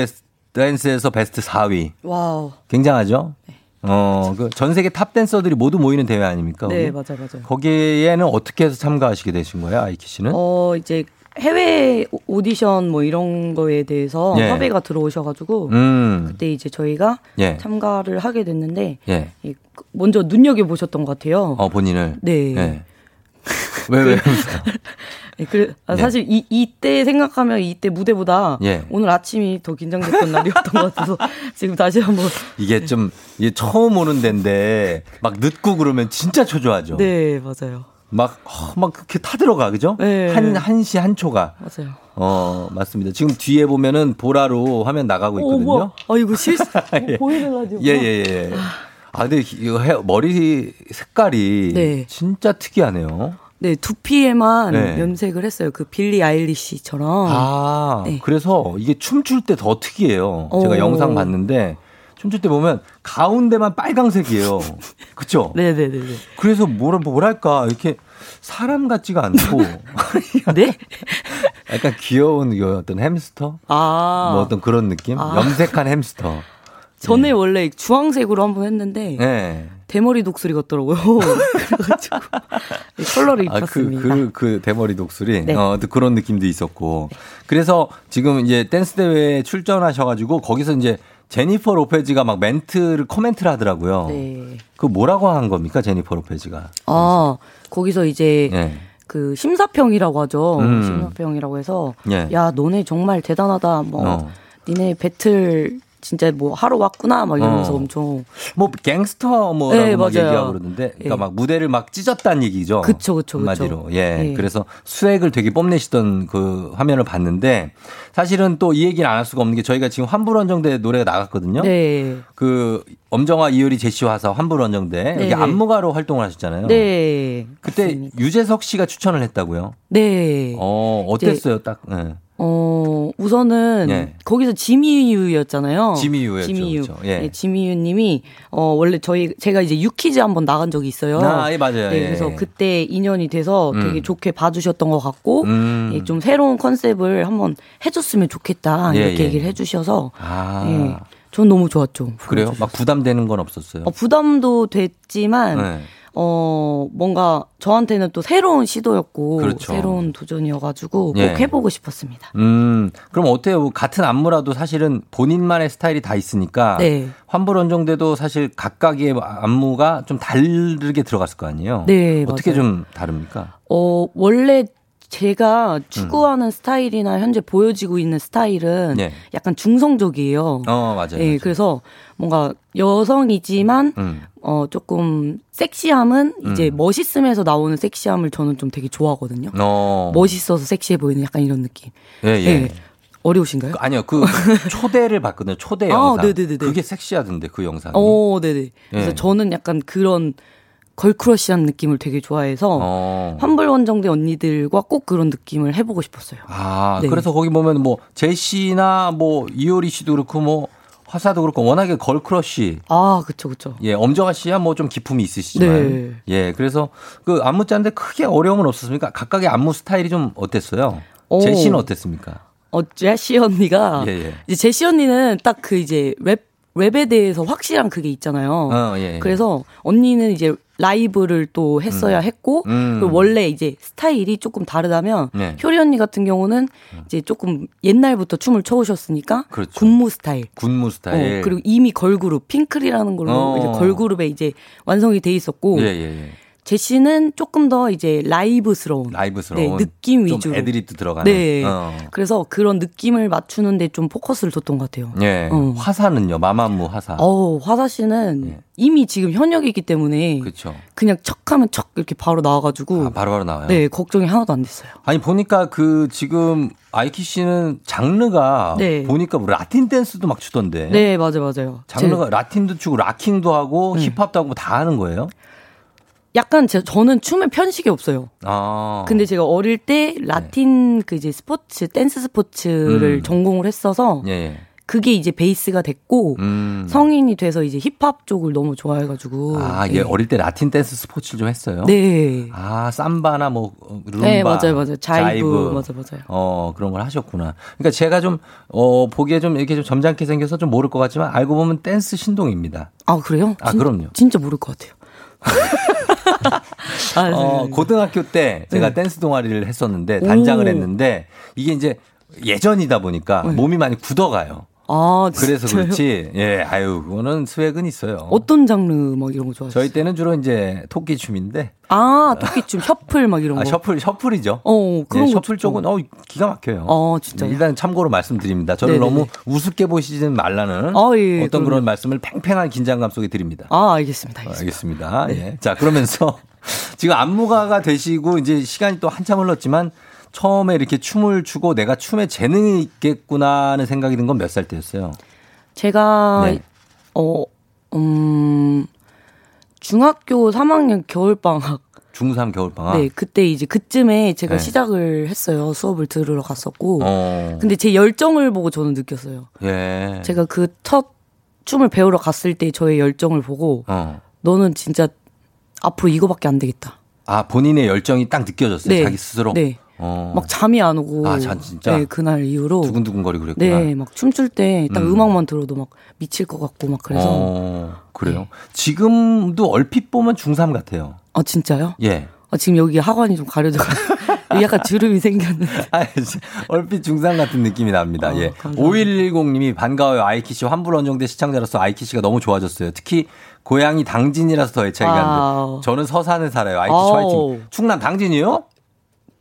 Dance에서 베스트 4위. 와우. 굉장하죠? 어, 그 전 세계 탑 댄서들이 모두 모이는 대회 아닙니까? 네, 거기? 맞아요, 맞아요. 거기에는 어떻게 해서 참가하시게 되신 거예요, 아이키 씨는? 어, 이제 해외 오- 오디션 뭐 이런 거에 대해서 예. 섭외가 들어오셔가지고 음. 그때 이제 저희가 예. 참가를 하게 됐는데 예. 이- 먼저 눈여겨 보셨던 것 같아요. 어, 본인을. 네. 예. 왜, 왜? *laughs* 네, 그 아, 네. 사실 이 이때 생각하면 이때 무대보다 예. 오늘 아침이 더 긴장됐던 날이었던 것 같아서 *laughs* 지금 다시 한번 이게 좀, 이게 처음 오는 데인데, 막 늦고 그러면 진짜 초조하죠. 네 맞아요 막, 어, 막 그렇게 타들어가, 그죠? 네. 한, 한 시 한 초가. 맞아요. 어, 맞습니다. 지금 뒤에 보면은 보라로 화면 나가고 오, 있거든요. 아 이거 실수 *laughs* 예. 보이는 라디오. 예, 예, 예. 아, 근데 이거 머리 색깔이 네. 진짜 특이하네요. 네 두피에만 네. 염색을 했어요. 그 빌리 아일리시처럼. 아, 네. 그래서 이게 춤출 때 더 특이해요. 제가 오. 영상 봤는데 춤출 때 보면 가운데만 빨강색이에요. *laughs* 그쵸? 네네네. 그래서 뭐라, 뭐랄까, 이렇게 사람 같지가 않고. *laughs* 네? *laughs* 약간 귀여운 요 어떤 햄스터? 아. 뭐 어떤 그런 느낌? 아. 염색한 햄스터. 전에 원래 주황색으로 한번 했는데 네. 대머리 독수리 같더라고요. 그래가지고 컬러를 아, 그, 입혔습니다. 그, 그 대머리 독수리. 네. 어, 또 그런 느낌도 있었고. 그래서 지금 이제 댄스 대회에 출전하셔가지고 거기서 이제 제니퍼 로페즈가 막 멘트를 코멘트를 하더라고요. 네. 그 뭐라고 한 겁니까 제니퍼 로페즈가? 아 거기서 이제 예. 그 심사평이라고 하죠. 음. 심사평이라고 해서 예. 야 너네 정말 대단하다. 뭐 어. 니네 배틀 진짜 뭐 하러 왔구나 막 이러면서 어. 엄청 뭐 갱스터 뭐라고 네, 막. 얘기하고 그러는데 그러니까 예. 막 무대를 막 찢었다는 얘기죠. 그쵸, 그쵸, 그쵸. 한마디로. 예. 예. 그래서 수액을 되게 뽐내시던 그 화면을 봤는데 사실은 또 이 얘기를 안할 수가 없는 게 저희가 지금 환불원정대 노래가 나갔거든요. 네. 그 엄정화 이효리 제시 화사 환불원정대 네, 여기 네. 안무가로 활동을 하셨잖아요. 네. 그때 유재석 씨가 추천을 했다고요. 네. 어, 어땠어요? 딱. 예. 어, 우선은 예. 거기서 지미유였잖아요. 지미유였죠, 지미유. 그렇죠. 예. 네, 지미유 님이 어, 원래 저희 제가 이제 유퀴즈 한번 나간 적이 있어요. 아, 예, 맞아요. 네, 예. 그래서 그때 인연이 돼서 음. 되게 좋게 봐 주셨던 것 같고 음. 예, 좀 새로운 컨셉을 한번 해 줬으면 좋겠다 예, 이렇게 예. 얘기를 해 주셔서 아. 예, 전 너무 좋았죠. 그래요? 막 부담되는 건 없었어요. 어, 부담도 됐지만 네. 어 뭔가 저한테는 또 새로운 시도였고 그렇죠. 새로운 도전이어가지고 꼭 예. 해보고 싶었습니다. 음, 그럼 어때요? 같은 안무라도 사실은 본인만의 스타일이 다 있으니까 네. 환불원정대도 사실 각각의 안무가 좀 다르게 들어갔을 거 아니에요? 네, 어떻게 맞아요. 좀 다릅니까? 어, 원래 제가 음. 추구하는 스타일이나 현재 보여지고 있는 스타일은 예. 약간 중성적이에요. 어, 맞아요. 예, 그래서 뭔가 여성이지만 음. 어 조금 섹시함은 이제 음. 멋있음에서 나오는 섹시함을 저는 좀 되게 좋아하거든요. 어. 멋있어서 섹시해 보이는 약간 이런 느낌. 예, 예. 어려우신가요? 그, 아니요, 그 *laughs* 초대를 봤거든요. 초대 아, 영상. 네네네네. 그게 섹시하던데 그 영상이. 어, 네네. 그래서 예. 저는 약간 그런 걸크러쉬한 느낌을 되게 좋아해서 어. 환불 원정대 언니들과 꼭 그런 느낌을 해보고 싶었어요. 아, 네. 그래서 거기 보면 뭐 제시나 뭐 이효리 씨도 그렇고 뭐 화사도 그렇고 워낙에 걸크러쉬 아, 그쵸, 그쵸. 예, 엄정화 씨야 뭐 좀 기품이 있으시지만. 네. 예, 그래서 그 안무 짜는데 크게 어려움은 없었습니까? 각각의 안무 스타일이 좀 어땠어요? 오. 제시는 어땠습니까? 어, 제시 언니가 예, 예. 이제 제시 언니는 딱 그 이제 랩 랩에 대해서 확실한 그게 있잖아요. 어, 예, 예. 그래서 언니는 이제 라이브를 또 했어야 음. 했고 음. 그리고 원래 이제 스타일이 조금 다르다면 네. 효리 언니 같은 경우는 이제 조금 옛날부터 춤을 춰오셨으니까 그렇죠. 군무 스타일. 군무 스타일. 어, 그리고 이미 걸그룹 핑클이라는 걸로 어. 이제 걸그룹에 이제 완성이 돼 있었고 예, 예, 예. 제시는 조금 더 이제 라이브스러운 라이브스러운. 네, 느낌 좀 위주로 애드립도 들어가는. 네. 어. 그래서 그런 느낌을 맞추는데 좀 포커스를 뒀던 것 같아요. 예. 어. 화사는요, 마마무 화사. 어우, 화사 씨는 예. 이미 지금 현역이기 때문에 그렇죠. 그냥 척하면 척 이렇게 바로 나와가지고 아, 바로바로 나와요. 네 걱정이 하나도 안 됐어요. 아니 보니까 그 지금 아이키 씨는 장르가 네. 보니까 뭐 라틴 댄스도 막 추던데. 네 맞아 맞아요. 장르가 제- 라틴도 추고 locking도 하고 네. 힙합도 하고 뭐다 하는 거예요? 약간 제, 저는 춤에 편식이 없어요. 아. 근데 제가 어릴 때 라틴 그 이제 스포츠 댄스 스포츠를 음. 전공을 했어서 예, 예. 그게 이제 베이스가 됐고 음. 성인이 돼서 이제 힙합 쪽을 너무 좋아해가지고 아, 네. 예, 어릴 때 라틴 댄스 스포츠를 좀 했어요? 네. 아, 삼바나 뭐 어, 룸바. 네, 맞아요, 맞아요. 자이브, 맞아, 맞아요. 어, 그런 걸 하셨구나. 그러니까 제가 좀 어, 보기에 좀 이렇게 좀 점잖게 생겨서 좀 모를 것 같지만 알고 보면 댄스 신동입니다. 아 그래요? 아, 진- 그럼요. 진짜 모를 것 같아요. *laughs* 아, 네. 어, 고등학교 때 제가 네. 댄스 동아리를 했었는데 단장을 오. 했는데 이게 이제 예전이다 보니까 몸이 많이 굳어가요. 아, 그래서 진짜요? 그렇지. 예, 아유, 그거는 스웩은 있어요. 어떤 장르 막 이런 거 좋아하세요? 저희 때는 주로 이제 토끼 춤인데 아, 토끼 춤, 셔플 막 이런 거. 아, 셔플 셔플이죠. 어, 그런 예, 거 셔플. 쪽은 어 기가 막혀요. 어, 진짜요? 일단 참고로 말씀드립니다. 저를 네네네. 너무 우습게 보시지는 말라는 아, 예, 예, 어떤 그럼요. 그런 말씀을 팽팽한 긴장감 속에 드립니다. 아, 알겠습니다. 어, 알겠습니다. 알겠습니다. 네. 예. 자, 그러면서 *laughs* 지금 안무가가 되시고 이제 시간이 또 한참 흘렀지만 처음에 이렇게 춤을 추고 내가 춤에 재능이 있겠구나 하는 생각이 든 건 몇 살 때였어요? 제가, 네. 어, 음, 중학교 3학년 겨울방학. 중3 겨울방학. 네, 그때 이제 그쯤에 제가 네. 시작을 했어요. 수업을 들으러 갔었고. 어. 근데 제 열정을 보고 저는 느꼈어요. 예. 제가 그 첫 춤을 배우러 갔을 때 저의 열정을 보고 어. 너는 진짜 앞으로 이거밖에 안 되겠다. 아, 본인의 열정이 딱 느껴졌어요. 네. 자기 스스로. 네. 어. 막 잠이 안 오고. 아, 잠 진짜? 네, 그날 이후로. 두근두근거리고 그랬구나. 네, 막 춤출 때딱 음. 음. 악만 들어도 막 미칠 것 같고 막 그래서. 어, 그래요. 지금도 얼핏 보면 중3 같아요. 아, 진짜요? 예. 아, 지금 여기 하관이 좀 가려져. *laughs* 약간 주름이 생겼는데. 아, 얼핏 중3 같은 느낌이 납니다. 예. 5110님이 반가워요. 아이키 씨 환불 원정대 시청자로서 아이키 씨가 너무 좋아졌어요. 특히 고향이 당진이라서 더 애착이 아. 가는데 저는 서산에 살아요. 아이키 씨 아우. 화이팅. 충남 당진이요?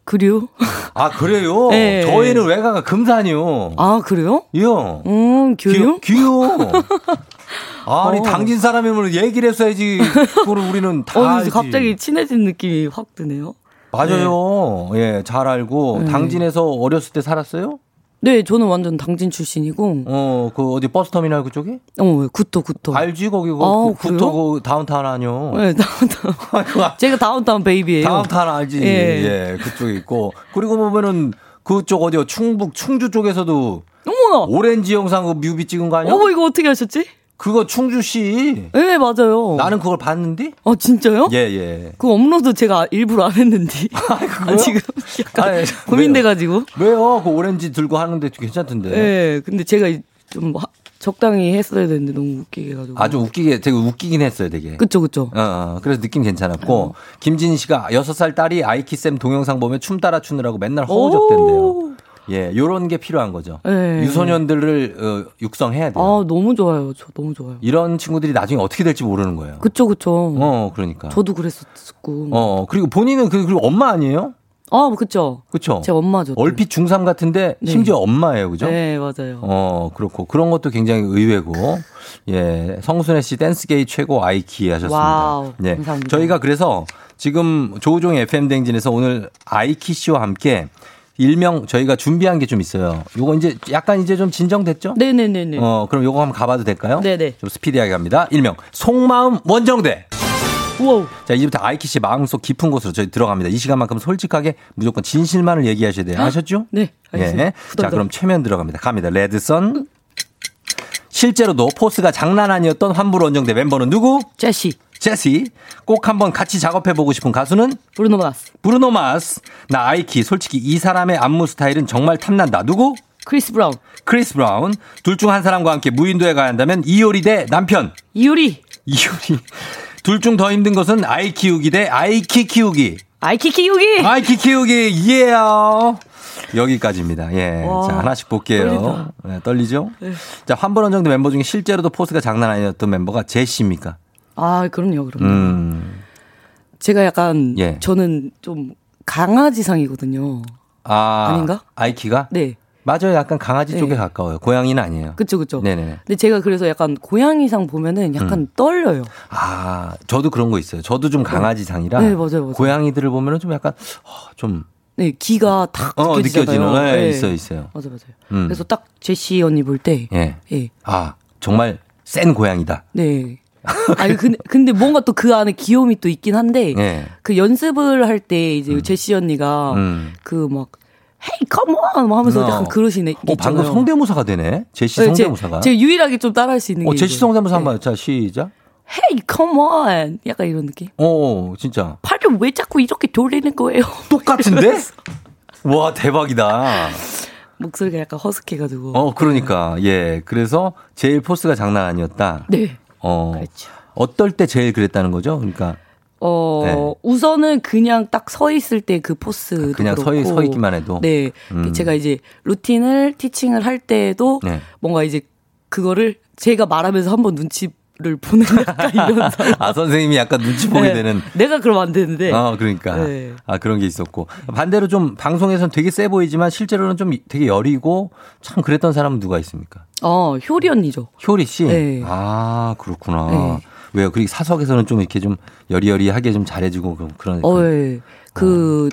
그래요? 아, 그래요? *laughs* 네. 저희는 외가가 금산이요. 아, 그래요? 이요. 음, 교육? 귀요. *laughs* 아니, 어. 당진 사람이면 얘기를 했어야지. 그거를 우리는 다. *laughs* 어, 알지. 갑자기 친해진 느낌이 확 드네요. 맞아요. 예, 잘 알고. 네. 당진에서 어렸을 때 살았어요? 네, 저는 완전 당진 출신이고. 어, 그 어디 버스 터미널 그쪽에? 어, 구토, 구토. 알지, 거기. 그, 아, 그 구토 그 다운타운 아니요. 네, 다운타운. *laughs* 제가 Downtown Baby예요. 다운타운 알지. 예. 예. 그쪽에 있고. 그리고 보면은 그쪽 어디요? 충북, 충주 쪽에서도 어머나! 오렌지 영상 그 뮤비 찍은 거 아니야? 어머, 이거 어떻게 하셨지? 그거 충주시. 네, 맞아요. 나는 그걸 봤는데? 어, 진짜요? 예, 예. 그 업로드 제가 일부러 안 했는데. *laughs* 아, 지금 약간 아니, 고민돼가지고. 왜요? 그 오렌지 들고 하는데 괜찮던데. 네, 근데 제가 좀 하- 적당히 했어야 되는데 너무 웃기게 해가지고. 아주 웃기게, 되게 웃기긴 했어요, 되게. 그쵸, 그쵸. 어, 어, 그래서 느낌 괜찮았고, 김진 씨가 6살 딸이 아이키쌤 동영상 보면 춤 따라 추느라고 맨날 허우적댄대요. 예, 요런 게 필요한 거죠. 네. 유소년들을 어, 육성해야 돼요. 아, 너무 좋아요. 저 너무 좋아요. 이런 친구들이 나중에 어떻게 될지 모르는 거예요. 그쵸, 그쵸. 어, 그러니까. 저도 그랬었고. 어, 그리고 본인은 그, 그리고 엄마 아니에요? 아, 그쵸. 그쵸? 제 엄마죠. 또. 얼핏 중3 같은데, 네. 심지어 엄마예요, 그죠? 네, 맞아요. 어, 그렇고. 그런 것도 굉장히 의외고. 예. 성순애 씨 댄스계의 최고 아이키 하셨습니다. 와우, 예. 감사합니다. 저희가 그래서 지금 조우종 FM대행진에서 오늘 아이키 씨와 함께 일명 저희가 준비한 게 좀 있어요. 요거 이제 약간 이제 좀 진정됐죠? 네네네네. 어, 그럼 요거 한번 가봐도 될까요? 네네. 좀 스피디하게 갑니다. 일명 속마음 원정대. 우와. 자, 이제부터 아이키 씨 마음속 깊은 곳으로 저희 들어갑니다. 이 시간만큼 솔직하게 무조건 진실만을 얘기하셔야 돼요. 아셨죠? 네, 알겠습니다. 예. 자, 후덜덜. 그럼 최면 들어갑니다. 갑니다. Red Sun. 실제로도 포스가 장난 아니었던 환불 원정대 멤버는 누구? 제시. 제시. 꼭 한번 같이 작업해보고 싶은 가수는? 브루노 마스. 브루노 마스. 나 아이키. 솔직히 이 사람의 안무 스타일은 정말 탐난다. 누구? 크리스 브라운. 크리스 브라운. 둘 중 한 사람과 함께 무인도에 가야 한다면 이효리 대 남편. 이효리. 이효리. 둘 중 더 힘든 것은 아이 키우기 대 아이키 키우기. 아이키 키우기. 아이키 키우기. 예요. 여기까지입니다. 예. 와, 자, 하나씩 볼게요. 떨린다. 네, 떨리죠? 네. 자, 환불 원정대 멤버 중에 실제로도 포스가 장난 아니었던 멤버가 제시입니까? 아, 그럼요, 그럼요. 음. 제가 약간 예. 저는 좀 강아지상이거든요. 아. 아닌가? 아이키가? 네. 맞아요. 약간 강아지 네. 쪽에 가까워요. 고양이는 아니에요. 그쵸, 그쵸. 네네. 근데 제가 그래서 약간 고양이상 보면은 약간 음. 떨려요. 아, 저도 그런 거 있어요. 저도 좀 강아지상이라. 네, 맞아요, 맞아요. 고양이들을 보면은 좀 약간, 어, 좀. 네, 기가 탁 어. 느껴지는. 네, 네. 있어요, 있어요. 맞아요, 맞아요. 음. 그래서 딱 제시 언니 볼 때, 예. 예. 아, 정말 센 고양이다. 네. *laughs* 아니 근데 근데 뭔가 또 그 안에 귀여움이 또 있긴 한데 예. 그 연습을 할 때 이제 제시 언니가 음. 그막 헤이 컴온 뭐 하면서 어. 약간 그러시네. 어, 방금. 성대모사가 되네. 제시 네, 제- 성대모사가. 제 가 유일하게 좀 따라할 수 있는 게 어, 제시 이제 성대모사 한번 자, 시작. 헤이 컴온 약간 이런 느낌. 어, 진짜. 팔을 왜 자꾸 이렇게 돌리는 거예요? *laughs* 똑같은데? 와, 대박이다. 목소리가 약간 허스키해가지고. 어, 그러니까. 예. 그래서 제일 포스가 장난 아니었다. 네. 어. 그렇죠. 어떨 때 제일 그랬다는 거죠? 그러니까 어 네. 우선은 그냥 딱 서 있을 때 그 포스도 그냥 서. 서 있기만 해도. 네. 음. 제가 이제 루틴을 티칭을 할 때도 네. 뭔가 이제 그거를 제가 말하면서 한번 눈치 를 보는 *laughs* 약간 이런 상황. 아, 선생님이 약간 눈치 보게 네. 되는. 내가 그러면 안 되는데. 어, 그러니까. 네. 아, 그런 게 있었고. 반대로 좀 방송에서는 되게 세 보이지만 실제로는 좀 되게 여리고 참 그랬던 사람은 누가 있습니까? 어, 효리 언니죠. 효리 씨? 네. 아, 그렇구나. 네. 왜요? 그리고 사석에서는 좀 이렇게 좀 여리여리하게 좀 잘해주고 그런- 그런. 어, 예. 그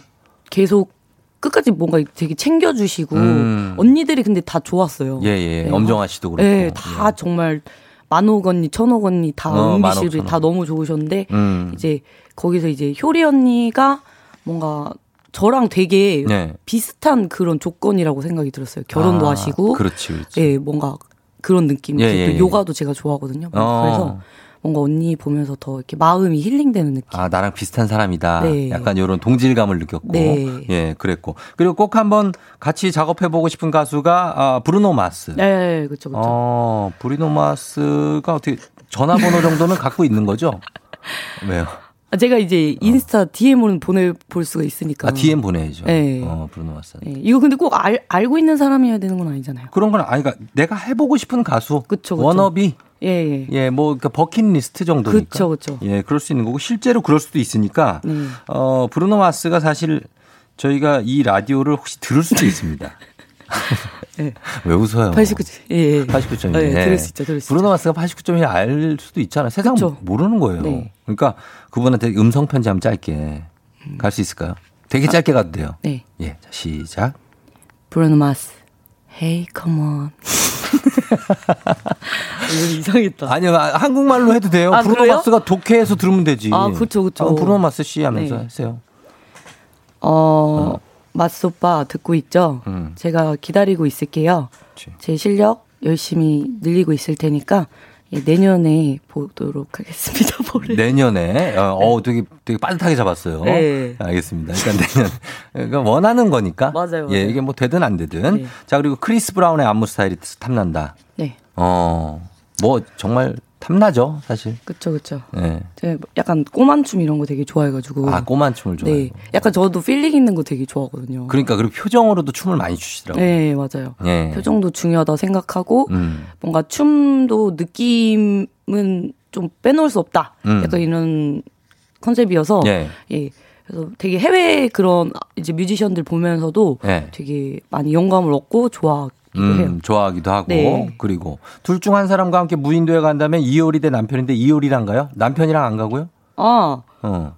계속 끝까지 뭔가 되게 챙겨주시고 음. 언니들이 근데 다 좋았어요. 예, 예. 네. 엄정아 씨도 그렇고. 네, 다 정말 만옥 언니, 천옥 언니 다 어, 은비 만옥, 씨를 천옥. 다 너무 좋으셨는데 음. 이제 거기서 이제 효리 언니가 뭔가 저랑 되게 네. 비슷한 그런 조건이라고 생각이 들었어요. 결혼도 아, 하시고, 그렇지, 그렇지. 예, 뭔가 그런 느낌. 예, 예, 예. 요가도 제가 좋아하거든요. 어. 그래서 뭔가 언니 보면서 더 이렇게 마음이 힐링되는 느낌. 아, 나랑 비슷한 사람이다. 네. 약간 이런 동질감을 느꼈고. 네. 예, 그랬고. 그리고 꼭 한번 같이 작업해보고 싶은 가수가, 아, 브루노 마스. 네, 그렇죠, 그렇죠. 어, 브루노 마스가 어떻게 전화번호 정도는 갖고 있는 거죠? *laughs* 왜요? 아, 제가 이제 인스타 DM으로 보내볼 수가 있으니까. 아, DM 보내야죠. 네. 어, 브루노 마스. 네, 이거 근데 꼭 알, 알고 있는 사람이어야 되는 건 아니잖아요. 그런 건 아니, 그러니까 내가 해보고 싶은 가수. 그쵸, 그쵸. 워너비. 예, 예. 예, 뭐, 그 버킷리스트 정도니까. 그쵸, 그쵸. 예, 그럴 수 있는 거고, 실제로 그럴 수도 있으니까, 네. 어, 브루노 마스가 사실 저희가 이 라디오를 혹시 들을 수도 있습니다. 예. *laughs* 왜 웃어요? 89. 예, 예. 89.1. 예, 들을 수 있죠, 들을 수 브루노 마스가 89.1알 수도 있잖아요. 세상 그쵸. 모르는 거예요. 네. 그러니까 그분한테 음성 편지 한번 짧게 갈수 있을까요? 되게 짧게 가도 돼요. 네. 예, 자, 시작. 브루노 마스. Hey, come on. 이거 이상했다. 아니요, 아, 한국말로 해도 돼요. 아, 브루노 그래요? 마스가 독해해서 들으면 되지. 아, 그쵸, 그쵸. 아, 브루노 마스 씨 하면서 네. 하세요. 어, 마스 오빠 듣고 있죠? 음. 제가 기다리고 있을게요. 제 실력 열심히 늘리고 있을 테니까 예, 내년에 보도록 하겠습니다. *laughs* 볼을. 내년에 어, 어, 되게 되게 빠듯하게 잡았어요. 네. 알겠습니다. 그러니까 내년 *laughs* 그러니까 원하는 거니까. 맞아요, 예, 맞아요. 이게 뭐 되든 안 되든. 네. 자 그리고 크리스 브라운의 안무 스타일이 탐난다. 네. 어, 뭐 정말 탐나죠, 사실. 그쵸, 그쵸. 예. 제가 약간 꼬만 춤 이런 거 되게 좋아해가지고. 아 꼬만 춤을 좋아해요. 네. 약간 저도 feeling 있는 거 되게 좋아하거든요. 그러니까 그리고 표정으로도 춤을 많이 추시더라고요. 네, 맞아요. 예. 표정도 중요하다 생각하고 음. 뭔가 춤도 느낌은 좀 빼놓을 수 없다. 음. 약간 이런 컨셉이어서 예. 예. 그래서 되게 해외 그런 이제 뮤지션들 보면서도 예. 되게 많이 영감을 얻고 좋아 하기도 해요. 음, 좋아하기도 하고 네. 그리고 둘 중 한 사람과 함께 무인도에 간다면 이효리 대 남편인데 이효리랑 가요? 남편이랑 안 가고요? 아, 어.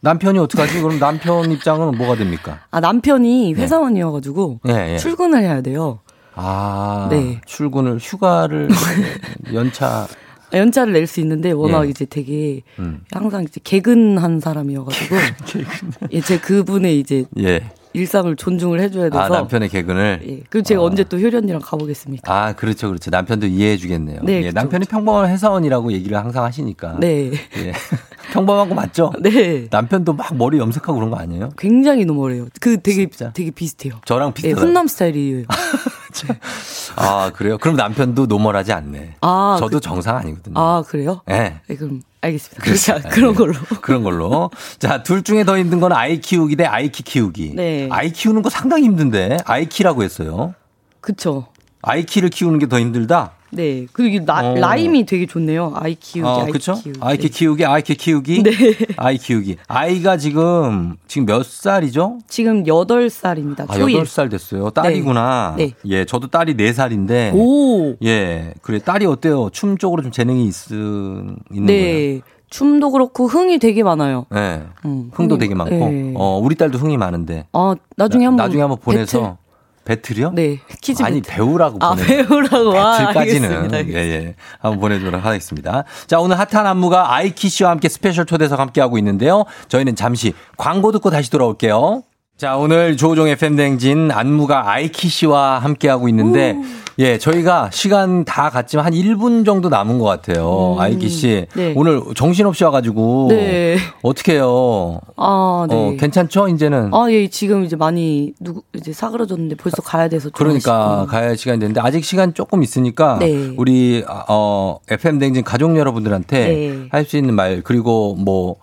남편이 어떡하지? 그럼 남편 입장은 뭐가 됩니까? 아 남편이 회사원이어가지고 예, 예. 출근을 해야 돼요. 아, 네. 출근을 휴가를 *laughs* 연차 연차를 낼 수 있는데 워낙 예. 이제 되게 음. 항상 이제 개근한 사람이어가지고 *laughs* 예, 제 그분의 이제 예. 일상을 존중을 해줘야 돼서 아, 남편의 개근을 예. 그리고 제가 언제 또 효리 언니랑 가보겠습니다. 아, 그렇죠. 그렇죠. 남편도 이해해 주겠네요. 네, 예, 그쵸, 남편이 평범한 회사원이라고 얘기를 항상 하시니까. 네. 예. *laughs* 평범한 거 맞죠? 네. 남편도 막 머리 염색하고 그런 거 아니에요? 굉장히 노멀해요. 그 되게 되게 비슷해요. 저랑 예, 비슷해요. 훈남 스타일이에요. *laughs* 아, 그래요? 그럼 남편도 normal하지 않네. 아, 저도 그- 정상 아니거든요. 아 그래요? 예. 네, 그럼 알겠습니다. 그렇죠. 그렇게 그런 걸로. 그런 걸로. 자, 둘 중에 더 힘든 건 아이 키우기 대 아이 키 키우기. 네. 아이 키우는 거 상당히 힘든데 아이 키라고 했어요. 그쵸. 아이 키를 키우는 게 더 힘들다. 네. 그리고 나, 어. rhyme이 되게 좋네요. 아이 키우기, 어, 아이 그쵸? 키우기. 아이 키 네. 키우기, 아이 키 키우기. 아이 키우기. 아이가 지금 지금 몇 살이죠? 지금 8살입니다. 아, 초일. 8살 됐어요. 딸이구나. 네. 예, 저도 딸이 4살인데. 오. 예. 그래, 딸이 어때요? 춤 쪽으로 좀 재능이 있, 있는 거예요? 네. 춤도 그렇고 흥이 되게 많아요. 예. 음, 흥도 흥이- 되게 많고. 네. 어, 우리 딸도 흥이 많은데. 아, 나중에 나- 한번 나중에 한번 보내서 배틀? 이요 네. 퀴즈 아니 배틀. 배우라고 아, 보내. 배우라고. 아, 배틀까지는 알겠습니다. 예, 예. 한번 보내도록 하겠습니다. 자, 오늘 핫한 안무가 아이키 씨와 함께 special 초대석 함께 하고 있는데요. 저희는 잠시 광고 듣고 다시 돌아올게요. 자, 오늘 조종의 팬댕진 안무가 아이키 씨와 함께 하고 있는데 예, 저희가 시간 다 갔지만 한 1분 정도 남은 것 같아요. 아이키 씨. 네. 오늘 정신없이 와가지고. 네. 어떡해요. 아, 네. 어, 괜찮죠, 이제는? 아, 예, 지금 이제 많이 누구 이제 사그러졌는데 벌써 가야 돼서 좀 그러니까. 가야 할 시간이 됐는데 아직 시간 조금 있으니까 네. 우리 어 FM 댕진 가족 여러분들한테 네. 할수 있는 말 그리고 뭐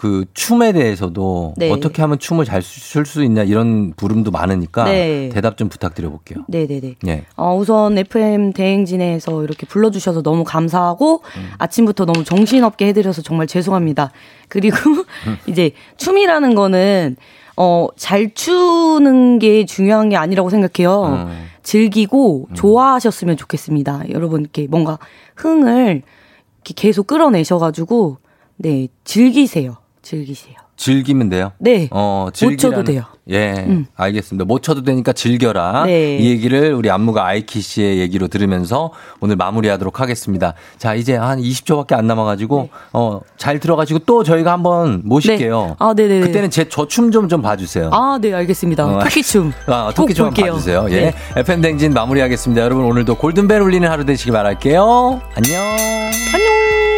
그 춤에 대해서도 네. 어떻게 하면 춤을 잘 출 수 있냐 이런 부름도 많으니까 네. 대답 좀 부탁드려 볼게요. 네, 네, 네. 예. 어, 우선 FM 대행진에서 이렇게 불러 주셔서 너무 감사하고 음. 아침부터 너무 정신없게 해 드려서 정말 죄송합니다. 그리고 음. *laughs* 이제 춤이라는 거는 어, 잘 추는 게 중요한 게 아니라고 생각해요. 음. 즐기고 좋아하셨으면 좋겠습니다. 여러분 이렇게 뭔가 흥을 이렇게 계속 끌어내셔 가지고 네 즐기세요. 즐기세요. 즐기면 돼요. 네. 어, 즐기라는- 돼요. 예, 음. 알겠습니다. 못 쳐도 되니까 즐겨라. 네. 이 얘기를 우리 안무가 아이키 씨의 얘기로 들으면서 오늘 마무리하도록 하겠습니다. 자, 이제 한 20초밖에 안 남아 가지고 어, 잘 들어가지고 또 저희가 한번 모실게요. 네. 아, 네 네. 그때는 제 저 춤 좀좀 봐주세요. 아, 네, 알겠습니다. 어, 토끼춤. 아, 토끼 꼭좀 한번. 봐주세요. 예. 네. FM 댕진 마무리하겠습니다. 여러분 오늘도 골든벨 울리는 하루 되시기 바랄게요. 안녕. 안녕.